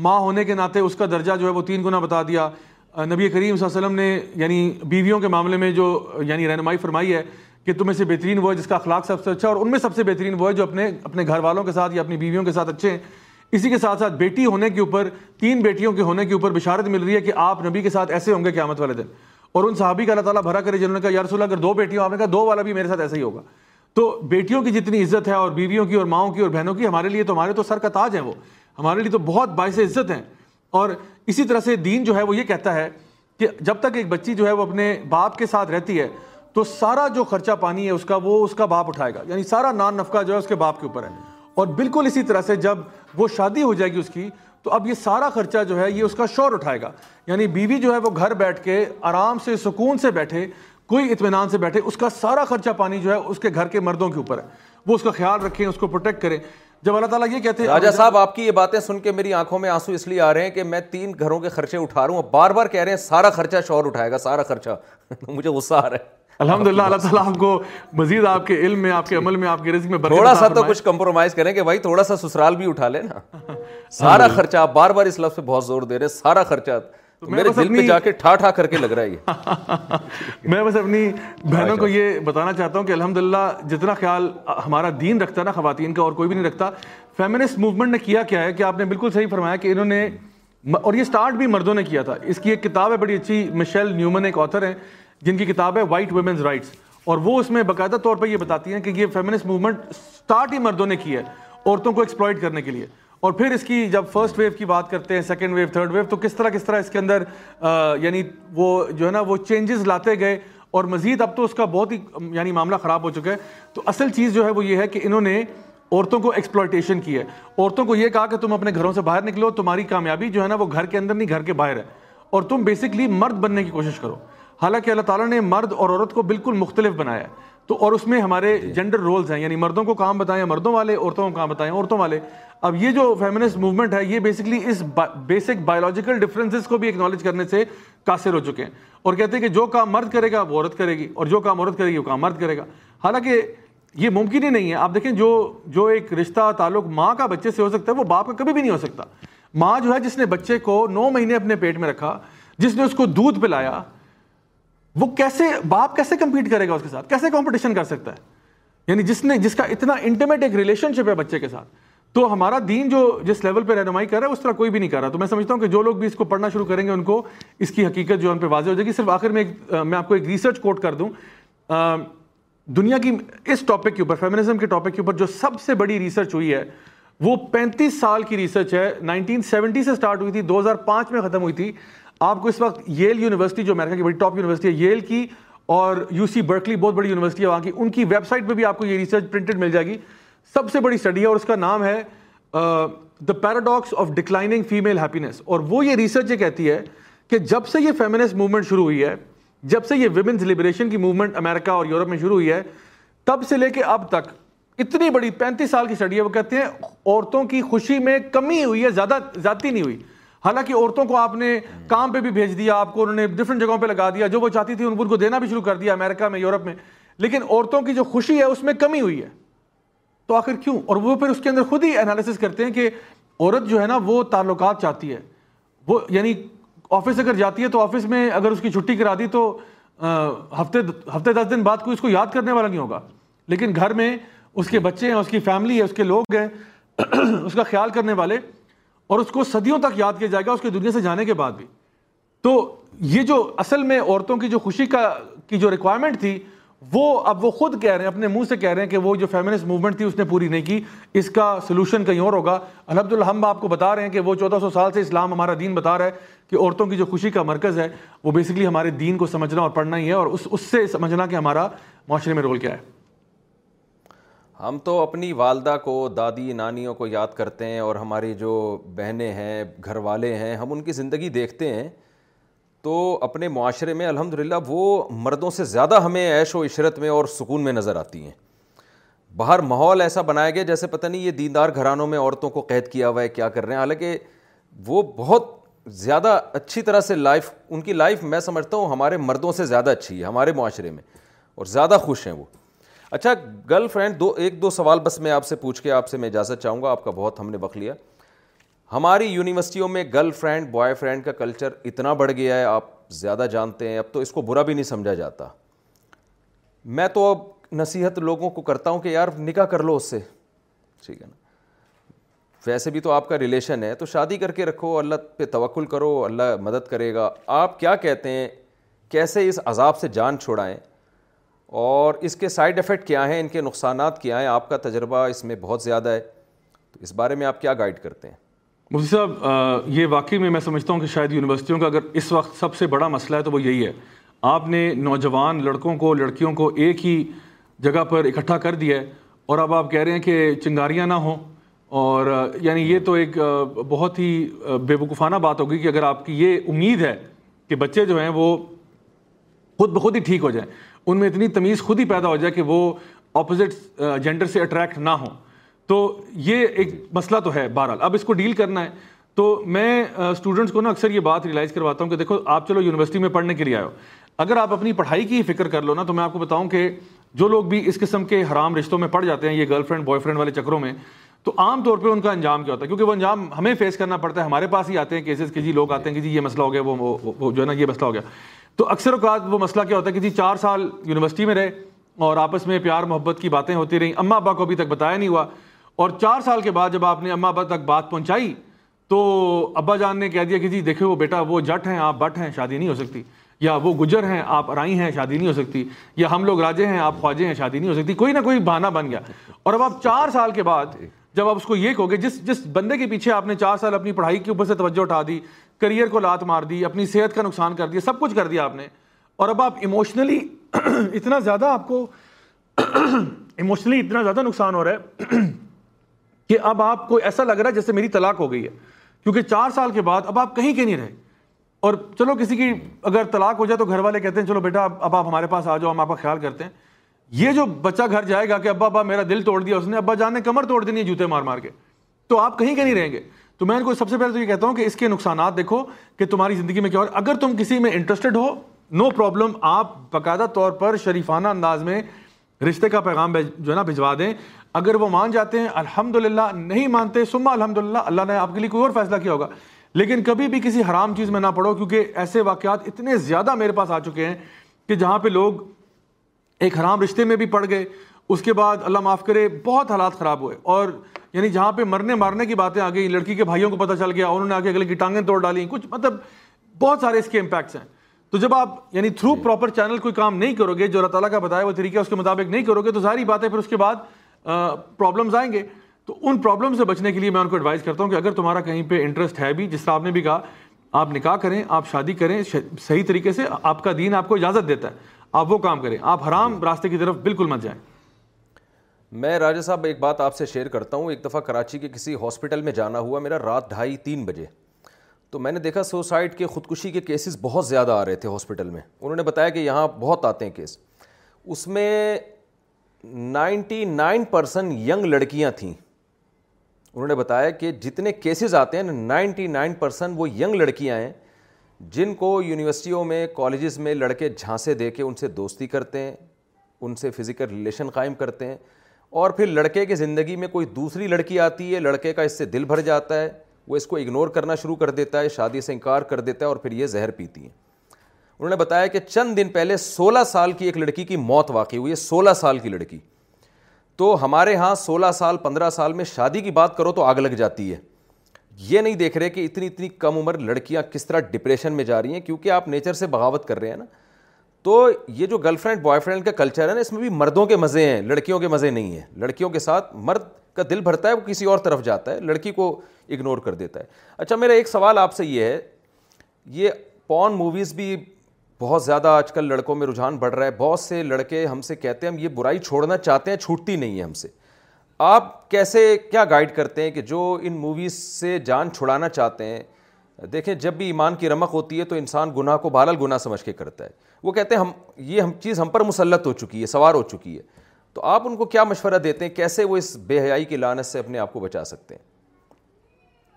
ماں ہونے کے ناطے اس کا درجہ جو ہے وہ تین گنا بتا دیا نبی کریم صلی اللہ علیہ وسلم نے یعنی بیویوں کے معاملے میں جو یعنی رہنمائی فرمائی ہے کہ تمہیں سے بہترین وہ ہے جس کا اخلاق سب سے اچھا اور ان میں سب سے بہترین وہ ہے جو اپنے اپنے گھر والوں کے ساتھ یا اپنی بیویوں کے ساتھ اچھے ہیں اسی کے ساتھ ساتھ بیٹی ہونے کے اوپر تین بیٹیوں کے ہونے کے اوپر بشارت مل رہی ہے کہ آپ نبی کے ساتھ ایسے ہوں گے قیامت والے دن اور ان صحابی کا اللہ تعالیٰ بھرا کرے جنہوں نے کہا یا رسول اللہ اگر دو بیٹی ہوں آپ نے کہا دو والا بھی میرے ساتھ ایسا ہی ہوگا تو بیٹیوں کی جتنی عزت ہے اور بیویوں کی اور ماؤں کی اور بہنوں کی ہمارے لیے تو ہمارے تو سر کا تاج ہیں وہ ہمارے لیے تو بہت باعث عزت ہیں اور اسی طرح سے دین جو ہے وہ یہ کہتا ہے کہ جب تک ایک بچی جو ہے وہ اپنے باپ کے ساتھ رہتی ہے تو سارا جو خرچہ پانی ہے اس کا وہ اس کا باپ اٹھائے گا یعنی سارا نان نفقہ جو ہے اس کے باپ کے اوپر ہے اور بالکل اسی طرح سے جب وہ شادی ہو جائے گی اس کی تو اب یہ سارا خرچہ جو ہے یہ اس کا شور اٹھائے گا یعنی بیوی جو ہے وہ گھر بیٹھ کے آرام سے سکون سے بیٹھے کوئی اطمینان سے بیٹھے اس کا سارا خرچہ پانی جو ہے اس کے گھر کے مردوں کے اوپر ہے وہ اس کا خیال رکھیں اس کو پروٹیکٹ کریں جب اللہ تعالیٰ یہ کہتے ہیں راجا صاحب آپ کی یہ باتیں سن کے میری آنکھوں میں آنسو اس لیے آ رہے ہیں کہ میں تین گھروں کے خرچے اٹھا رہا ہوں اور بار بار کہہ رہے ہیں سارا خرچہ شور اٹھائے گا سارا خرچہ مجھے غصہ آ رہا ہے الحمد للہ اللہ تعالیٰ آپ کو مزید آپ کے علم میں آپ کے عمل میں آپ کے رزق میں تھوڑا سا تو کچھ کمپرومائز کریں کہ بھائی تھوڑا سا سسرال بھی اٹھا لیں نا سارا خرچہ آپ بار بار اس لفظ پہ بہت زور دے رہے ہیں سارا خرچہ میرے دل میں جا کے ٹھا ٹھا کر کے لگ رہا ہے یہ میں بس اپنی بہنوں کو یہ بتانا چاہتا ہوں کہ الحمد جتنا خیال ہمارا دین رکھتا ہے نا خواتین کا اور کوئی بھی نہیں رکھتا فیمنسٹ موومنٹ نے کیا کیا ہے کہ آپ نے بالکل صحیح فرمایا کہ انہوں نے اور یہ سٹارٹ بھی مردوں نے کیا تھا اس کی ایک کتاب ہے بڑی اچھی مشیل نیومن ایک آتھر ہیں جن کی کتاب ہے وائٹ ویمنز رائٹس اور وہ اس میں باقاعدہ طور پر یہ بتاتی ہیں کہ یہ فیمنسٹ موومنٹ سٹارٹ ہی مردوں نے کی ہے عورتوں کو ایکسپلائٹ کرنے کے لیے اور پھر اس کی جب فرسٹ ویو کی بات کرتے ہیں سیکنڈ ویو تھرڈ ویو تو کس طرح کس طرح اس کے اندر یعنی وہ جو ہے نا وہ چینجز لاتے گئے اور مزید اب تو اس کا بہت ہی یعنی معاملہ خراب ہو چکا ہے تو اصل چیز جو ہے وہ یہ ہے کہ انہوں نے عورتوں کو ایکسپلائٹیشن کی ہے عورتوں کو یہ کہا کہ تم اپنے گھروں سے باہر نکلو تمہاری کامیابی جو ہے نا وہ گھر کے اندر نہیں گھر کے باہر ہے اور تم بیسکلی مرد بننے کی کوشش کرو حالانکہ اللہ تعالیٰ نے مرد اور عورت کو بالکل مختلف بنایا ہے تو اور اس میں ہمارے جینڈر رولز ہیں یعنی مردوں کو کام بتائیں مردوں والے عورتوں کو کام بتائیں عورتوں والے اب یہ جو فیمنس موومنٹ ہے یہ بیسکلی اس بیسک بایولوجیکل ڈفرینسز کو بھی اکنالج کرنے سے قاصر ہو چکے ہیں اور کہتے ہیں کہ جو کام مرد کرے گا وہ عورت کرے گی اور جو کام عورت کرے گی وہ کام مرد کرے گا حالانکہ یہ ممکن ہی نہیں ہے آپ دیکھیں جو جو ایک رشتہ تعلق ماں کا بچے سے ہو سکتا ہے وہ باپ کا کبھی بھی نہیں ہو سکتا ماں جو ہے جس نے بچے کو نو مہینے اپنے پیٹ میں رکھا جس نے اس کو دودھ پلایا وہ کیسے باپ کیسے کمپیٹ کرے گا اس کے ساتھ کیسے کمپٹیشن کر سکتا ہے یعنی جس نے جس کا اتنا انٹیمیٹ ایک ریلیشن شپ ہے بچے کے ساتھ تو ہمارا دین جو جس لیول پہ رہنمائی کر رہا ہے اس طرح کوئی بھی نہیں کر رہا تو میں سمجھتا ہوں کہ جو لوگ بھی اس کو پڑھنا شروع کریں گے ان کو اس کی حقیقت جو ان پہ واضح ہو جائے گی صرف آخر میں میں آپ کو ایک ریسرچ کوٹ کر دوں دنیا کی اس ٹاپک کے اوپر فیمنزم کے ٹاپک کے اوپر جو سب سے بڑی ریسرچ ہوئی ہے وہ پینتیس سال کی ریسرچ ہے نائنٹین سیونٹی سے ہوئی تھی دو ہزار پانچ میں ختم ہوئی تھی آپ کو اس وقت یل یونیورسٹی جو امریکہ کی بڑی ٹاپ یونیورسٹی ہے ییل کی اور یو سی برکلی بہت بڑی یونیورسٹی ہے وہاں کی ان کی ویب سائٹ پہ بھی آپ کو یہ ریسرچ پرنٹڈ مل جائے گی سب سے بڑی اسٹڈی ہے اور اس کا نام ہے the paradox of declining female happiness اور وہ یہ ریسرچ یہ کہتی ہے کہ جب سے یہ فیمنس موومنٹ شروع ہوئی ہے جب سے یہ ویمنس لبریشن کی موومنٹ امریکہ اور یورپ میں شروع ہوئی ہے تب سے لے کے اب تک اتنی بڑی پینتیس سال کی اسٹڈی ہے وہ کہتے ہیں عورتوں کی خوشی میں کمی ہوئی ہے زیادہ زیادتی نہیں ہوئی حالانکہ عورتوں کو آپ نے کام پہ بھی بھیج دیا آپ کو انہوں نے ڈفرنٹ جگہوں پہ لگا دیا جو وہ چاہتی تھی ان کو دینا بھی شروع کر دیا امریکہ میں یورپ میں لیکن عورتوں کی جو خوشی ہے اس میں کمی ہوئی ہے تو آخر کیوں اور وہ پھر اس کے اندر خود ہی انالیسس کرتے ہیں کہ عورت جو ہے نا وہ تعلقات چاہتی ہے وہ یعنی آفس اگر جاتی ہے تو آفس میں اگر اس کی چھٹی کرا دی تو ہفتے ہفتے دس دن بعد کوئی اس کو یاد کرنے والا نہیں ہوگا لیکن گھر میں اس کے بچے ہیں اس کی فیملی ہے اس کے لوگ ہیں اس کا خیال کرنے والے اور اس کو صدیوں تک یاد کیا جائے گا اس کے دنیا سے جانے کے بعد بھی تو یہ جو اصل میں عورتوں کی جو خوشی کا کی جو ریکوائرمنٹ تھی وہ اب وہ خود کہہ رہے ہیں اپنے منہ سے کہہ رہے ہیں کہ وہ جو فیمنس موومنٹ تھی اس نے پوری نہیں کی اس کا سولوشن کہیں اور ہوگا الحمد للہ ہم آپ کو بتا رہے ہیں کہ وہ چودہ سو سال سے اسلام ہمارا دین بتا رہا ہے کہ عورتوں کی جو خوشی کا مرکز ہے وہ بیسکلی ہمارے دین کو سمجھنا اور پڑھنا ہی ہے اور اس اس سے سمجھنا کہ ہمارا معاشرے میں رول کیا ہے ہم تو اپنی والدہ کو دادی نانیوں کو یاد کرتے ہیں اور ہماری جو بہنیں ہیں گھر والے ہیں ہم ان کی زندگی دیکھتے ہیں تو اپنے معاشرے میں الحمد للہ وہ مردوں سے زیادہ ہمیں عیش و عشرت میں اور سکون میں نظر آتی ہیں باہر ماحول ایسا بنایا گیا جیسے پتہ نہیں یہ دیندار گھرانوں میں عورتوں کو قید کیا ہوا ہے کیا کر رہے ہیں حالانکہ وہ بہت زیادہ اچھی طرح سے لائف ان کی لائف میں سمجھتا ہوں ہمارے مردوں سے زیادہ اچھی ہے ہمارے معاشرے میں اور زیادہ خوش ہیں وہ اچھا گرل فرینڈ دو ایک دو سوال بس میں آپ سے پوچھ کے آپ سے میں اجازت چاہوں گا آپ کا بہت ہم نے وقت لیا ہماری یونیورسٹیوں میں گرل فرینڈ بوائے فرینڈ کا کلچر اتنا بڑھ گیا ہے آپ زیادہ جانتے ہیں اب تو اس کو برا بھی نہیں سمجھا جاتا میں تو اب نصیحت لوگوں کو کرتا ہوں کہ یار نکاح کر لو اس سے ٹھیک ہے نا ویسے بھی تو آپ کا ریلیشن ہے تو شادی کر کے رکھو اللہ پہ توکل کرو اللہ مدد کرے گا آپ کیا کہتے ہیں کیسے اس عذاب سے جان چھوڑائیں اور اس کے سائیڈ افیکٹ کیا ہیں ان کے نقصانات کیا ہیں آپ کا تجربہ اس میں بہت زیادہ ہے تو اس بارے میں آپ کیا گائیڈ کرتے ہیں مفتی صاحب یہ واقعی میں میں سمجھتا ہوں کہ شاید یونیورسٹیوں کا اگر اس وقت سب سے بڑا مسئلہ ہے تو وہ یہی ہے آپ نے نوجوان لڑکوں کو لڑکیوں کو ایک ہی جگہ پر اکٹھا کر دیا ہے اور اب آپ کہہ رہے ہیں کہ چنگاریاں نہ ہوں اور یعنی یہ تو ایک بہت ہی بے وقفانہ بات ہوگی کہ اگر آپ کی یہ امید ہے کہ بچے جو ہیں وہ خود بخود ہی ٹھیک ہو جائیں ان میں اتنی تمیز خود ہی پیدا ہو جائے کہ وہ اپوزٹ جینڈر سے اٹریکٹ نہ ہوں تو یہ ایک مسئلہ تو ہے بہرحال اب اس کو ڈیل کرنا ہے تو میں اسٹوڈنٹس کو نا اکثر یہ بات ریلائز کرواتا ہوں کہ دیکھو آپ چلو یونیورسٹی میں پڑھنے کے لیے آئے ہو اگر آپ اپنی پڑھائی کی فکر کر لو نا تو میں آپ کو بتاؤں کہ جو لوگ بھی اس قسم کے حرام رشتوں میں پڑ جاتے ہیں یہ گرل فرینڈ بوائے فرینڈ والے چکروں میں تو عام طور پہ ان کا انجام کیا ہوتا ہے کیونکہ وہ انجام ہمیں فیس کرنا پڑتا ہے ہمارے پاس ہی آتے ہیں کیسز کے جی لوگ آتے ہیں کہ جی یہ مسئلہ ہو گیا وہ وہ جو ہے نا یہ مسئلہ ہو گیا تو اکثر اوقات وہ مسئلہ کیا ہوتا ہے کہ جی چار سال یونیورسٹی میں رہے اور آپس میں پیار محبت کی باتیں ہوتی رہیں اماں ابا کو ابھی تک بتایا نہیں ہوا اور چار سال کے بعد جب آپ نے اماں ابا تک بات پہنچائی تو ابا جان نے کہہ دیا کہ جی دیکھے وہ بیٹا وہ جٹ ہیں آپ بٹ ہیں شادی نہیں ہو سکتی یا وہ گجر ہیں آپ ارائی ہیں شادی نہیں ہو سکتی یا ہم لوگ راجے ہیں آپ خواجے ہیں شادی نہیں ہو سکتی کوئی نہ کوئی بہانہ بن گیا اور اب آپ چار سال کے بعد جب آپ اس کو یہ کہو گے جس جس بندے کے پیچھے آپ نے چار سال اپنی پڑھائی کے اوپر سے توجہ اٹھا دی کریئر کو لات مار دی اپنی صحت کا نقصان کر دیا سب کچھ کر دیا آپ نے اور اب آپ ایموشنلی اتنا زیادہ آپ کو ایموشنلی اتنا زیادہ نقصان ہو رہا ہے کہ اب آپ کو ایسا لگ رہا ہے جیسے میری طلاق ہو گئی ہے کیونکہ چار سال کے بعد اب آپ کہیں کے نہیں رہے اور چلو کسی کی اگر طلاق ہو جائے تو گھر والے کہتے ہیں چلو بیٹا اب آپ ہمارے پاس آ جاؤ ہم آپ کا خیال کرتے ہیں یہ جو بچہ گھر جائے گا کہ ابا ابا میرا دل توڑ دیا اس نے ابا جان نے کمر توڑ دینی ہے جوتے مار مار کے تو آپ کہیں کے نہیں رہیں گے تو میں ان کو سب سے پہلے تو یہ کہتا ہوں کہ اس کے نقصانات دیکھو کہ تمہاری زندگی میں کیا اور اگر تم کسی میں انٹرسٹڈ ہو نو پرابلم آپ باقاعدہ طور پر شریفانہ انداز میں رشتے کا پیغام جو ہے نا بھجوا دیں اگر وہ مان جاتے ہیں الحمد نہیں مانتے سما الحمد اللہ نے آپ کے لیے کوئی اور فیصلہ کیا ہوگا لیکن کبھی بھی کسی حرام چیز میں نہ پڑھو کیونکہ ایسے واقعات اتنے زیادہ میرے پاس آ چکے ہیں کہ جہاں پہ لوگ ایک حرام رشتے میں بھی پڑ گئے اس کے بعد اللہ معاف کرے بہت حالات خراب ہوئے اور یعنی جہاں پہ مرنے مارنے کی باتیں آ گئیں لڑکی کے بھائیوں کو پتہ چل گیا انہوں نے آ کے اگلے کی ٹانگیں توڑ ڈالیں کچھ مطلب بہت سارے اس کے امپیکٹس ہیں تو جب آپ یعنی تھرو پراپر چینل کوئی کام نہیں کرو گے جو اللہ تعالیٰ کا بتایا وہ طریقہ اس کے مطابق نہیں کرو گے تو ساری باتیں پھر اس کے بعد پرابلمز آئیں گے تو ان پرابلم سے بچنے کے لیے میں ان کو ایڈوائز کرتا ہوں کہ اگر تمہارا کہیں پہ انٹرسٹ ہے بھی جس طرح آپ نے بھی کہا آپ نکاح کریں آپ شادی کریں صحیح طریقے سے آپ کا دین آپ کو اجازت دیتا ہے آپ وہ کام کریں آپ حرام راستے کی طرف بالکل مت جائیں میں راجہ صاحب ایک بات آپ سے شیئر کرتا ہوں ایک دفعہ کراچی کے کسی ہاسپٹل میں جانا ہوا میرا رات ڈھائی تین بجے تو میں نے دیکھا سوسائڈ کے خودکشی کے کیسز بہت زیادہ آ رہے تھے ہاسپٹل میں انہوں نے بتایا کہ یہاں بہت آتے ہیں کیس اس میں نائنٹی نائن پرسن ینگ لڑکیاں تھیں انہوں نے بتایا کہ جتنے کیسز آتے ہیں نائنٹی نائن پرسن وہ ینگ لڑکیاں ہیں جن کو یونیورسٹیوں میں کالجز میں لڑکے جھانسے دے کے ان سے دوستی کرتے ہیں ان سے فزیکل ریلیشن قائم کرتے ہیں اور پھر لڑکے کی زندگی میں کوئی دوسری لڑکی آتی ہے لڑکے کا اس سے دل بھر جاتا ہے وہ اس کو اگنور کرنا شروع کر دیتا ہے شادی سے انکار کر دیتا ہے اور پھر یہ زہر پیتی ہیں انہوں نے بتایا کہ چند دن پہلے سولہ سال کی ایک لڑکی کی موت واقع ہوئی ہے سولہ سال کی لڑکی تو ہمارے ہاں سولہ سال پندرہ سال میں شادی کی بات کرو تو آگ لگ جاتی ہے یہ نہیں دیکھ رہے کہ اتنی اتنی کم عمر لڑکیاں کس طرح ڈپریشن میں جا رہی ہیں کیونکہ آپ نیچر سے بغاوت کر رہے ہیں نا تو یہ جو گرل فرینڈ بوائے فرینڈ کا کلچر ہے نا اس میں بھی مردوں کے مزے ہیں لڑکیوں کے مزے نہیں ہیں لڑکیوں کے ساتھ مرد کا دل بھرتا ہے وہ کسی اور طرف جاتا ہے لڑکی کو اگنور کر دیتا ہے اچھا میرا ایک سوال آپ سے یہ ہے یہ پون موویز بھی بہت زیادہ آج کل لڑکوں میں رجحان بڑھ رہا ہے بہت سے لڑکے ہم سے کہتے ہیں ہم یہ برائی چھوڑنا چاہتے ہیں چھوٹتی نہیں ہے ہم سے آپ کیسے کیا گائڈ کرتے ہیں کہ جو ان موویز سے جان چھڑانا چاہتے ہیں دیکھیں جب بھی ایمان کی رمق ہوتی ہے تو انسان گناہ کو بالل گناہ سمجھ کے کرتا ہے وہ کہتے ہیں ہم یہ ہم چیز ہم پر مسلط ہو چکی ہے سوار ہو چکی ہے تو آپ ان کو کیا مشورہ دیتے ہیں کیسے وہ اس بے حیائی کی لانت سے اپنے آپ کو بچا سکتے ہیں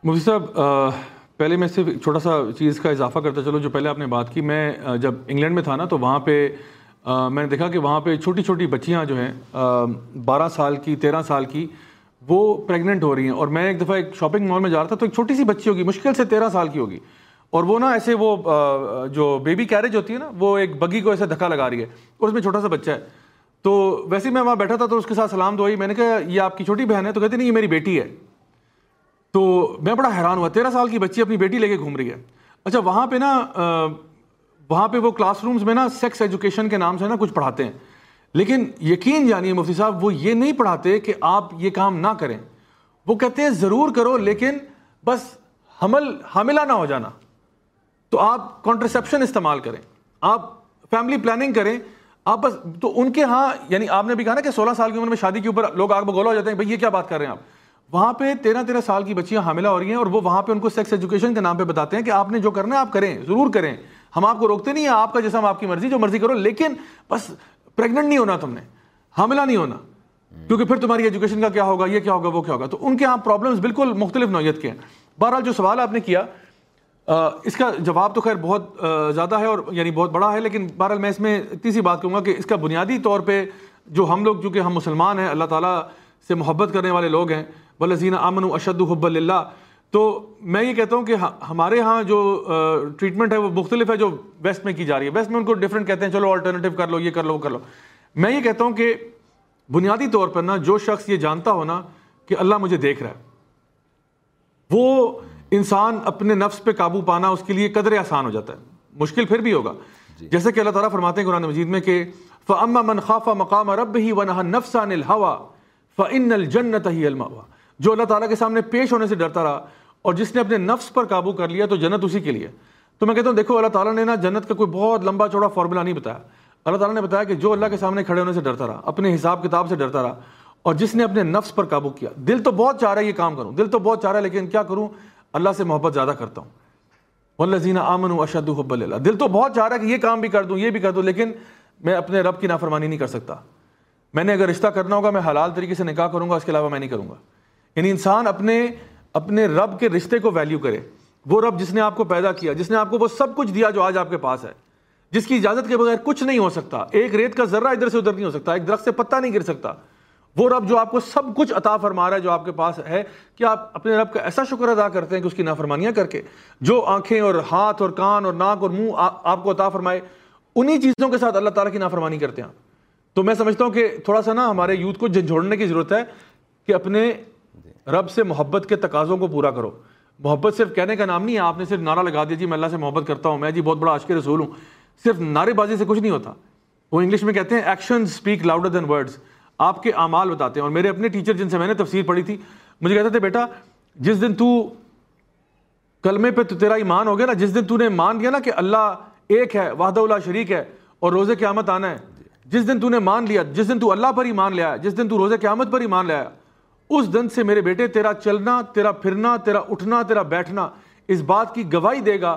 مفتی صاحب پہلے میں صرف چھوٹا سا چیز کا اضافہ کرتا چلو جو پہلے آپ نے بات کی میں جب انگلینڈ میں تھا نا تو وہاں پہ میں نے دیکھا کہ وہاں پہ چھوٹی چھوٹی بچیاں جو ہیں بارہ سال کی تیرہ سال کی وہ پریگننٹ ہو رہی ہیں اور میں ایک دفعہ ایک شاپنگ مال میں جا رہا تھا تو ایک چھوٹی سی بچی ہوگی مشکل سے تیرہ سال کی ہوگی اور وہ نا ایسے وہ جو بیبی کیریج ہوتی ہے نا وہ ایک بگی کو ایسے دھکا لگا رہی ہے اور اس میں چھوٹا سا بچہ ہے تو ویسے میں وہاں بیٹھا تھا تو اس کے ساتھ سلام دو میں نے کہا یہ آپ کی چھوٹی بہن ہے تو کہتی نہیں یہ میری بیٹی ہے تو میں بڑا حیران ہوا تیرہ سال کی بچی اپنی بیٹی لے کے گھوم رہی ہے اچھا وہاں پہ نا وہاں پہ وہ کلاس رومس میں نا سیکس ایجوکیشن کے نام سے نا کچھ پڑھاتے ہیں لیکن یقین جانیے یعنی مفتی صاحب وہ یہ نہیں پڑھاتے کہ آپ یہ کام نہ کریں وہ کہتے ہیں ضرور کرو لیکن بس حمل حاملہ نہ ہو جانا تو آپ کانٹرسیپشن استعمال کریں آپ فیملی پلاننگ کریں آپ بس تو ان کے ہاں یعنی آپ نے بھی کہا نا کہ سولہ سال کی عمر میں شادی کے اوپر لوگ آگ بگولا ہو جاتے ہیں بھائی یہ کیا بات کر رہے ہیں آپ وہاں پہ تیرہ تیرہ سال کی بچیاں حاملہ ہو رہی ہیں اور وہ وہاں پہ ان کو سیکس ایجوکیشن کے نام پہ بتاتے ہیں کہ آپ نے جو کرنا ہے آپ کریں ضرور کریں ہم آپ کو روکتے نہیں ہیں آپ کا جسم آپ کی مرضی جو مرضی کرو لیکن بس پریگنٹ نہیں ہونا تم نے حاملہ نہیں ہونا کیونکہ پھر تمہاری ایجوکیشن کا کیا ہوگا یہ کیا ہوگا وہ کیا ہوگا تو ان کے یہاں پرابلمز بالکل مختلف نوعیت کے ہیں بہرحال جو سوال آپ نے کیا اس کا جواب تو خیر بہت زیادہ ہے اور یعنی بہت بڑا ہے لیکن بہرحال میں اس میں اتنی سی بات کہوں گا کہ اس کا بنیادی طور پہ جو ہم لوگ چونکہ ہم مسلمان ہیں اللہ تعالیٰ سے محبت کرنے والے لوگ ہیں بلزین امن و اشد حب اللہ تو میں یہ کہتا ہوں کہ ہمارے ہاں جو ٹریٹمنٹ ہے وہ مختلف ہے جو ویسٹ میں کی جا رہی ہے ویسٹ میں ان کو ڈفرینٹ کہتے ہیں چلو آلٹرنیٹیو کر لو یہ کر لو وہ کر لو میں یہ کہتا ہوں کہ بنیادی طور پر نا جو شخص یہ جانتا ہو نا کہ اللہ مجھے دیکھ رہا ہے وہ انسان اپنے نفس پہ قابو پانا اس کے لیے قدر آسان ہو جاتا ہے مشکل پھر بھی ہوگا جی۔ جیسے کہ اللہ تعالیٰ فرماتے ہیں قرآن مجید میں کہ فَأَمَّا مَنْ خَافَ مَقَامَ رَبِّهِ وَنَهَا نَفْسَ عَنِ الْهَوَى فَإِنَّ الْجَنَّةَ هِيَ الْمَأْوَى جو اللہ تعالیٰ کے سامنے پیش ہونے سے ڈرتا رہا اور جس نے اپنے نفس پر قابو کر لیا تو جنت اسی کے لیے تو میں کہتا ہوں دیکھو اللہ تعالیٰ نے نا جنت کا کوئی بہت لمبا چوڑا فارمولا نہیں بتایا اللہ تعالیٰ نے بتایا کہ جو اللہ کے سامنے کھڑے ہونے سے ڈرتا رہا اپنے حساب کتاب سے ڈرتا رہا اور جس نے اپنے نفس پر قابو کیا دل تو بہت چاہ رہا ہے یہ کام کروں دل تو بہت چاہ رہا ہے لیکن کیا کروں اللہ سے محبت زیادہ کرتا ہوں اشد حب اللہ دل تو بہت چاہ رہا ہے کہ یہ کام بھی کر دوں یہ بھی کر دوں لیکن میں اپنے رب کی نافرمانی نہیں کر سکتا میں نے اگر رشتہ کرنا ہوگا میں حلال طریقے سے نکاح کروں گا اس کے علاوہ میں نہیں کروں گا یعنی انسان اپنے اپنے رب کے رشتے کو ویلیو کرے وہ رب جس نے آپ کو پیدا کیا جس نے آپ کو وہ سب کچھ دیا جو آج آپ کے پاس ہے جس کی اجازت کے بغیر کچھ نہیں ہو سکتا ایک ریت کا ذرہ ادھر سے ادھر نہیں ہو سکتا ایک درخت سے پتا نہیں گر سکتا وہ رب جو آپ کو سب کچھ عطا فرما رہا ہے جو آپ کے پاس ہے کہ آپ اپنے رب کا ایسا شکر ادا کرتے ہیں کہ اس کی نافرمانیاں کر کے جو آنکھیں اور ہاتھ اور کان اور ناک اور منہ آپ کو عطا فرمائے انہی چیزوں کے ساتھ اللہ تعالیٰ کی نافرمانی کرتے ہیں تو میں سمجھتا ہوں کہ تھوڑا سا نا ہمارے یوتھ کو جھنجھوڑنے کی ضرورت ہے کہ اپنے رب سے محبت کے تقاضوں کو پورا کرو محبت صرف کہنے کا نام نہیں ہے آپ نے صرف نعرہ لگا دیا جی میں اللہ سے محبت کرتا ہوں میں جی بہت بڑا عشق رسول ہوں صرف نعرے بازی سے کچھ نہیں ہوتا وہ انگلش میں کہتے ہیں action speak louder than words آپ کے اعمال بتاتے ہیں اور میرے اپنے ٹیچر جن سے میں نے تفسیر پڑھی تھی مجھے کہتے تھے بیٹا جس دن تو کلمے پہ تو تیرا ایمان ہو گیا نا جس دن تو نے مان لیا نا کہ اللہ ایک ہے وحدہ اللہ شریک ہے اور روزے قیامت آنا ہے جس دن تو نے مان لیا جس دن تو اللہ پر ایمان لیا جس دن تو روزے قیامت پر ایمان لیا اس دن سے میرے بیٹے تیرا چلنا تیرا پھرنا تیرا اٹھنا تیرا بیٹھنا اس بات کی گواہی دے گا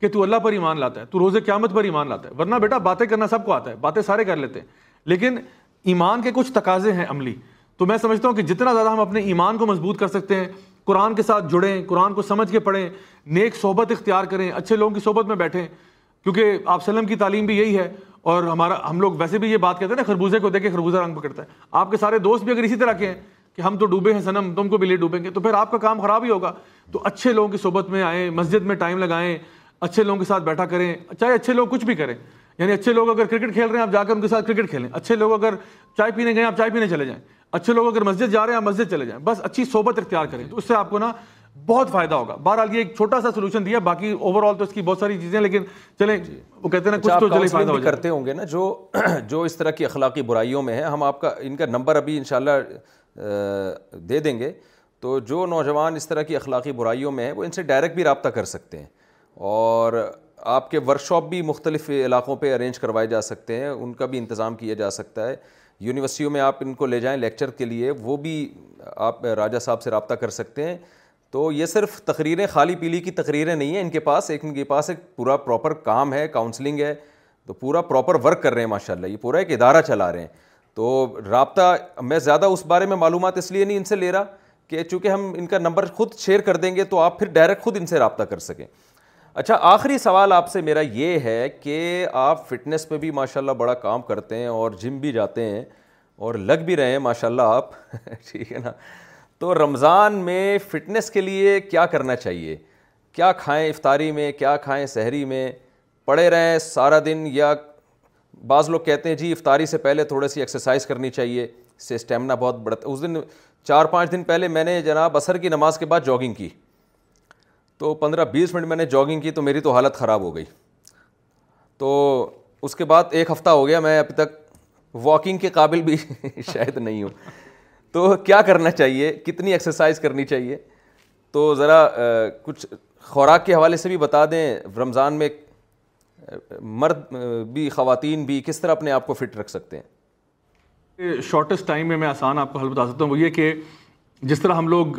کہ تو اللہ پر ایمان لاتا ہے تو روز قیامت پر ایمان لاتا ہے ورنہ بیٹا باتیں کرنا سب کو آتا ہے باتیں سارے کر لیتے ہیں لیکن ایمان کے کچھ تقاضے ہیں عملی تو میں سمجھتا ہوں کہ جتنا زیادہ ہم اپنے ایمان کو مضبوط کر سکتے ہیں قرآن کے ساتھ جڑیں قرآن کو سمجھ کے پڑھیں نیک صحبت اختیار کریں اچھے لوگوں کی صحبت میں بیٹھیں کیونکہ آپ سلم کی تعلیم بھی یہی ہے اور ہمارا ہم لوگ ویسے بھی یہ بات کہتے ہیں نا خربوزے کو کے خربوزہ رنگ پکڑتا ہے آپ کے سارے دوست بھی اگر اسی طرح کے ہیں کہ ہم تو ڈوبے ہیں سنم تم کو بھی لے ڈوبیں گے تو پھر آپ کا کام خراب ہی ہوگا تو اچھے لوگوں کی صحبت میں آئیں مسجد میں ٹائم لگائیں اچھے لوگوں کے ساتھ بیٹھا کریں چاہے اچھے لوگ کچھ بھی کریں یعنی اچھے لوگ اگر کرکٹ کھیل رہے ہیں آپ جا کر ان کے ساتھ کرکٹ کھیلیں اچھے لوگ اگر چائے پینے گئے آپ چائے پینے چلے جائیں اچھے لوگ اگر مسجد جا رہے ہیں آپ مسجد چلے جائیں بس اچھی صحبت اختیار کریں تو اس سے آپ کو نا بہت فائدہ ہوگا بہرحال یہ ایک چھوٹا سا سولوشن دیا باقی اوور آل تو اس کی بہت ساری چیزیں لیکن چلیں جی۔ وہ کہتے ہیں نا اچھا، کرتے ہوں گے نا جو جو اس طرح کی اخلاقی برائیوں میں ہے ہم آپ کا ان کا نمبر ابھی ان شاء اللہ دے دیں گے تو جو نوجوان اس طرح کی اخلاقی برائیوں میں ہیں وہ ان سے ڈائریکٹ بھی رابطہ کر سکتے ہیں اور آپ کے ورکشاپ بھی مختلف علاقوں پہ ارینج کروائے جا سکتے ہیں ان کا بھی انتظام کیا جا سکتا ہے یونیورسٹیوں میں آپ ان کو لے جائیں لیکچر کے لیے وہ بھی آپ راجہ صاحب سے رابطہ کر سکتے ہیں تو یہ صرف تقریریں خالی پیلی کی تقریریں نہیں ہیں ان کے پاس ایک ان کے پاس ایک پورا پراپر کام ہے کاؤنسلنگ ہے تو پورا پراپر ورک کر رہے ہیں ماشاء اللہ یہ پورا ایک ادارہ چلا رہے ہیں تو رابطہ میں زیادہ اس بارے میں معلومات اس لیے نہیں ان سے لے رہا کہ چونکہ ہم ان کا نمبر خود شیئر کر دیں گے تو آپ پھر ڈائریکٹ خود ان سے رابطہ کر سکیں اچھا آخری سوال آپ سے میرا یہ ہے کہ آپ فٹنس میں بھی ماشاء اللہ بڑا کام کرتے ہیں اور جم بھی جاتے ہیں اور لگ بھی رہے ہیں ماشاء اللہ آپ ٹھیک ہے نا تو رمضان میں فٹنس کے لیے کیا کرنا چاہیے کیا کھائیں افطاری میں کیا کھائیں سحری میں پڑے رہیں سارا دن یا بعض لوگ کہتے ہیں جی افطاری سے پہلے تھوڑی سی ایکسرسائز کرنی چاہیے اس سے اسٹیمنا بہت بڑھتا اس دن چار پانچ دن پہلے میں نے جناب عصر کی نماز کے بعد جاگنگ کی تو پندرہ بیس منٹ میں نے جاگنگ کی تو میری تو حالت خراب ہو گئی تو اس کے بعد ایک ہفتہ ہو گیا میں ابھی تک واکنگ کے قابل بھی شاید نہیں ہوں تو کیا کرنا چاہیے کتنی ایکسرسائز کرنی چاہیے تو ذرا کچھ خوراک کے حوالے سے بھی بتا دیں رمضان میں مرد بھی خواتین بھی کس طرح اپنے آپ کو فٹ رکھ سکتے ہیں شارٹیسٹ ٹائم میں میں آسان آپ کو حل بتا سکتا ہوں وہ یہ کہ جس طرح ہم لوگ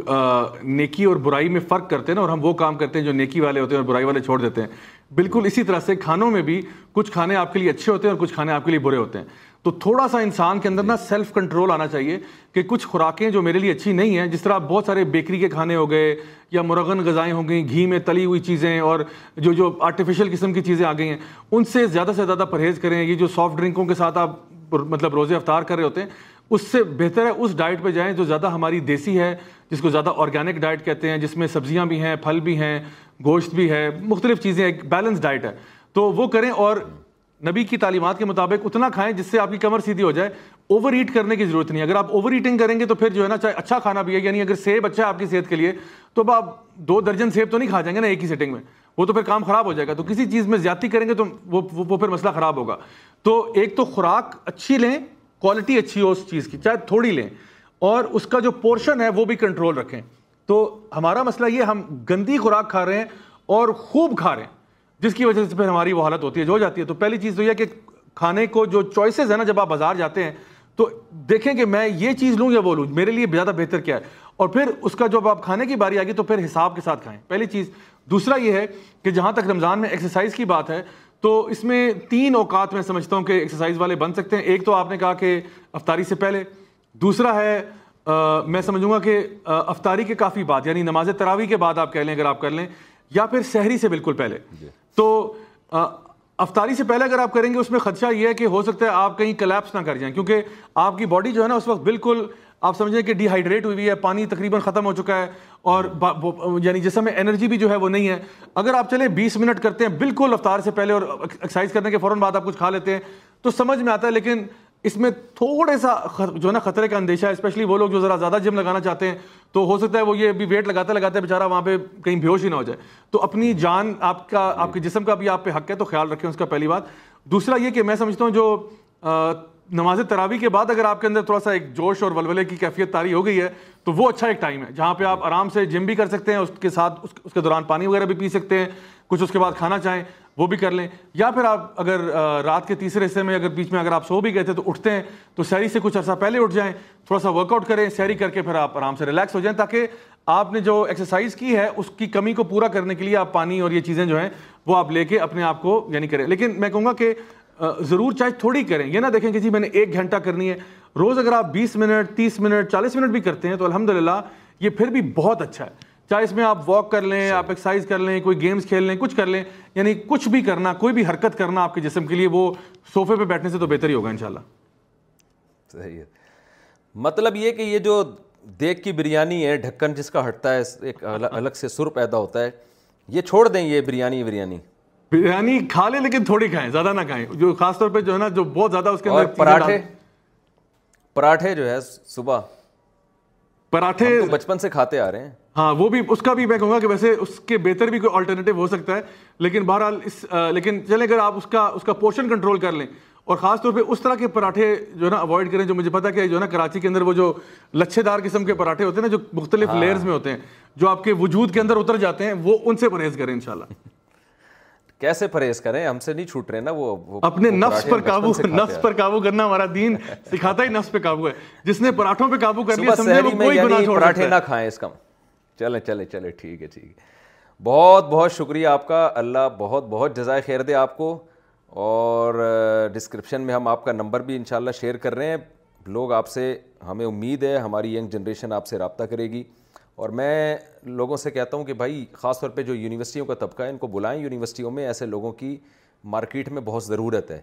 نیکی اور برائی میں فرق کرتے ہیں نا اور ہم وہ کام کرتے ہیں جو نیکی والے ہوتے ہیں اور برائی والے چھوڑ دیتے ہیں بالکل اسی طرح سے کھانوں میں بھی کچھ کھانے آپ کے لیے اچھے ہوتے ہیں اور کچھ کھانے آپ کے لیے برے ہوتے ہیں تو تھوڑا سا انسان کے اندر نا سیلف جی۔ کنٹرول آنا چاہیے کہ کچھ خوراکیں جو میرے لیے اچھی نہیں ہیں جس طرح بہت سارے بیکری کے کھانے ہو گئے یا مرغن غذائیں ہو گئیں گھی میں تلی ہوئی چیزیں اور جو جو آرٹیفیشیل قسم کی چیزیں آ گئی ہیں ان سے زیادہ سے زیادہ پرہیز کریں یہ جو سافٹ ڈرنکوں کے ساتھ آپ مطلب روزے افطار کر رہے ہوتے ہیں اس سے بہتر ہے اس ڈائٹ پہ جائیں جو زیادہ ہماری دیسی ہے جس کو زیادہ آرگینک ڈائٹ کہتے ہیں جس میں سبزیاں بھی ہیں پھل بھی ہیں گوشت بھی ہے مختلف چیزیں ایک بیلنس ڈائٹ ہے تو وہ کریں اور نبی کی تعلیمات کے مطابق اتنا کھائیں جس سے آپ کی کمر سیدھی ہو جائے اوور ایٹ کرنے کی ضرورت نہیں اگر آپ اوور ایٹنگ کریں گے تو پھر جو ہے نا چاہے اچھا کھانا بھی ہے یعنی اگر سیب اچھا ہے آپ کی صحت کے لیے تو اب آپ دو درجن سیب تو نہیں کھا جائیں گے نا ایک ہی سیٹنگ میں وہ تو پھر کام خراب ہو جائے گا تو کسی چیز میں زیادتی کریں گے تو وہ وہ پھر مسئلہ خراب ہوگا تو ایک تو خوراک اچھی لیں کوالٹی اچھی ہو اس چیز کی چاہے تھوڑی لیں اور اس کا جو پورشن ہے وہ بھی کنٹرول رکھیں تو ہمارا مسئلہ یہ ہم گندی خوراک کھا رہے ہیں اور خوب کھا رہے ہیں جس کی وجہ سے پھر ہماری وہ حالت ہوتی ہے جو ہو جاتی ہے تو پہلی چیز تو یہ کہ کھانے کو جو چوائسیز ہیں نا جب آپ بازار جاتے ہیں تو دیکھیں کہ میں یہ چیز لوں یا وہ لوں میرے لیے زیادہ بہتر کیا ہے اور پھر اس کا جب آپ کھانے کی باری آ گئی تو پھر حساب کے ساتھ کھائیں پہلی چیز دوسرا یہ ہے کہ جہاں تک رمضان میں ایکسرسائز کی بات ہے تو اس میں تین اوقات میں سمجھتا ہوں کہ ایکسرسائز والے بن سکتے ہیں ایک تو آپ نے کہا کہ افطاری سے پہلے دوسرا ہے میں سمجھوں گا کہ افطاری کے کافی بات یعنی نماز تراوی کے بعد آپ کہہ لیں اگر آپ کر لیں یا پھر سہری سے بالکل پہلے جی۔ تو افطاری سے پہلے اگر آپ کریں گے اس میں خدشہ یہ ہے کہ ہو سکتا ہے آپ کہیں کلیپس نہ کر جائیں کیونکہ آپ کی باڈی جو ہے نا اس وقت بالکل آپ سمجھیں کہ ڈی ہائیڈریٹ ہوئی ہے پانی تقریباً ختم ہو چکا ہے اور یعنی جسم میں انرجی بھی جو ہے وہ نہیں ہے اگر آپ چلیں بیس منٹ کرتے ہیں بالکل افطار سے پہلے اور ایکسرسائز کرنے کے فوراً بعد آپ کچھ کھا لیتے ہیں تو سمجھ میں آتا ہے لیکن اس میں تھوڑا سا جو ہے نا خطرے کا اندیشہ ہے اسپیشلی وہ لوگ جو ذرا زیادہ جم لگانا چاہتے ہیں تو ہو سکتا ہے وہ یہ بھی ویٹ لگاتا لگاتا ہے وہاں پہ کہیں بیوش ہی نہ ہو جائے تو اپنی جان آپ کا آپ کے جسم کا بھی آپ پہ حق ہے تو خیال رکھیں اس کا پہلی بات دوسرا یہ کہ میں سمجھتا ہوں جو نماز تراوی کے بعد اگر آپ کے اندر تھوڑا سا ایک جوش اور ولولے کی کیفیت تاری ہو گئی ہے تو وہ اچھا ایک ٹائم ہے جہاں پہ آپ آرام سے جم بھی کر سکتے ہیں اس کے ساتھ اس کے دوران پانی وغیرہ بھی پی سکتے ہیں کچھ اس کے بعد کھانا چاہیں وہ بھی کر لیں یا پھر آپ اگر رات کے تیسرے حصے میں اگر بیچ میں اگر آپ سو بھی گئے تھے تو اٹھتے ہیں تو سیری سے کچھ عرصہ پہلے اٹھ جائیں تھوڑا سا ورک آؤٹ کریں سیری کر کے پھر آپ آرام سے ریلیکس ہو جائیں تاکہ آپ نے جو ایکسرسائز کی ہے اس کی کمی کو پورا کرنے کے لیے آپ پانی اور یہ چیزیں جو ہیں وہ آپ لے کے اپنے آپ کو یعنی کریں لیکن میں کہوں گا کہ ضرور چاہے تھوڑی کریں یہ نہ دیکھیں کہ جی میں نے ایک گھنٹہ کرنی ہے روز اگر آپ بیس منٹ تیس منٹ چالیس منٹ بھی کرتے ہیں تو الحمد یہ پھر بھی بہت اچھا ہے چاہے اس میں آپ واک کر لیں آپ ایکسرسائز کر لیں کوئی گیمز کھیل لیں کچھ کر لیں یعنی کچھ بھی کرنا کوئی بھی حرکت کرنا آپ کے جسم کے لیے وہ صوفے پہ بیٹھنے سے تو بہتر ہی ہوگا انشاءاللہ صحیح ہے مطلب یہ کہ یہ جو دیکھ کی بریانی ہے ڈھکن جس کا ہٹتا ہے ایک الگ سے سر پیدا ہوتا ہے یہ چھوڑ دیں یہ بریانی بریانی بریانی کھا لیں لیکن تھوڑی کھائیں زیادہ نہ کھائیں جو خاص طور پہ جو ہے نا جو بہت زیادہ اس کے اندر پراٹھے پراٹھے جو ہے صبح پراٹھے بچپن سے کھاتے آ رہے ہیں ہاں وہ بھی اس کا بھی میں کہوں گا کہ ویسے اس کے بہتر بھی کوئی آلٹرنیٹیو ہو سکتا ہے لیکن بہرحال اس لیکن چلیں اگر آپ اس کا اس کا پورشن کنٹرول کر لیں اور خاص طور پہ اس طرح کے پراٹھے جو ہے نا اوائڈ کریں جو مجھے پتا کہ جو ہے نا کراچی کے اندر وہ جو لچھے دار قسم کے پراٹھے ہوتے ہیں نا جو مختلف لیئرز ہاں۔ میں ہوتے ہیں جو آپ کے وجود کے اندر اتر جاتے ہیں وہ ان سے پرہیز کریں انشاءاللہ کیسے پرہیز کریں ہم سے نہیں چھوٹ رہے نا وہ اپنے نفس پر قابو نفس پر قابو کرنا ہمارا دین سکھاتا ہی نفس پہ قابو ہے جس نے پراٹھوں پہ قابو کر لیا سمجھے وہ کوئی یعنی گناہ چھوڑ پراٹھے نہ کھائیں اس کا چلیں چلیں چلیں ٹھیک ہے ٹھیک ہے بہت بہت شکریہ آپ کا اللہ بہت بہت جزائے خیر دے آپ کو اور ڈسکرپشن میں ہم آپ کا نمبر بھی انشاءاللہ شیئر کر رہے ہیں لوگ آپ سے ہمیں امید ہے ہماری ینگ جنریشن آپ سے رابطہ کرے گی اور میں لوگوں سے کہتا ہوں کہ بھائی خاص طور پہ جو یونیورسٹیوں کا طبقہ ہے ان کو بلائیں یونیورسٹیوں میں ایسے لوگوں کی مارکیٹ میں بہت ضرورت ہے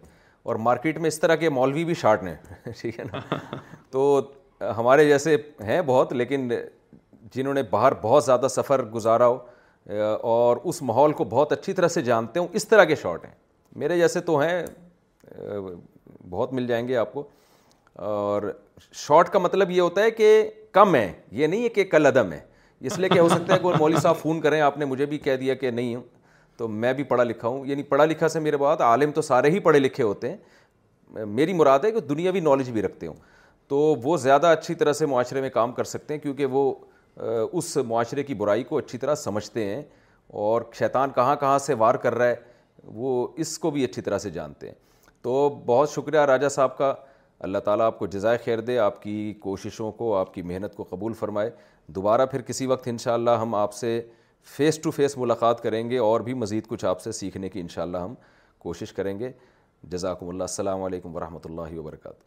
اور مارکیٹ میں اس طرح کے مولوی بھی شارٹ ہیں ٹھیک ہے نا تو ہمارے جیسے ہیں بہت لیکن جنہوں نے باہر بہت زیادہ سفر گزارا ہو اور اس ماحول کو بہت اچھی طرح سے جانتے ہوں اس طرح کے شاٹ ہیں میرے جیسے تو ہیں بہت مل جائیں گے آپ کو اور شارٹ کا مطلب یہ ہوتا ہے کہ کم ہے یہ نہیں ہے کہ کل عدم ہے اس لیے کیا ہو سکتا ہے کہ مولوی صاحب فون کریں آپ نے مجھے بھی کہہ دیا کہ نہیں ہوں تو میں بھی پڑھا لکھا ہوں یعنی پڑھا لکھا سے میرے بات عالم تو سارے ہی پڑھے لکھے ہوتے ہیں میری مراد ہے کہ دنیاوی نالج بھی رکھتے ہوں تو وہ زیادہ اچھی طرح سے معاشرے میں کام کر سکتے ہیں کیونکہ وہ اس معاشرے کی برائی کو اچھی طرح سمجھتے ہیں اور شیطان کہاں کہاں سے وار کر رہا ہے وہ اس کو بھی اچھی طرح سے جانتے ہیں تو بہت شکریہ راجہ صاحب کا اللہ تعالیٰ آپ کو جزائے خیر دے آپ کی کوششوں کو آپ کی محنت کو قبول فرمائے دوبارہ پھر کسی وقت انشاءاللہ ہم آپ سے فیس ٹو فیس ملاقات کریں گے اور بھی مزید کچھ آپ سے سیکھنے کی انشاءاللہ ہم کوشش کریں گے جزاکم اللہ السلام علیکم ورحمۃ اللہ وبرکاتہ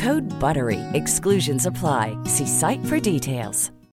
Code BR V exclusions apply see site for details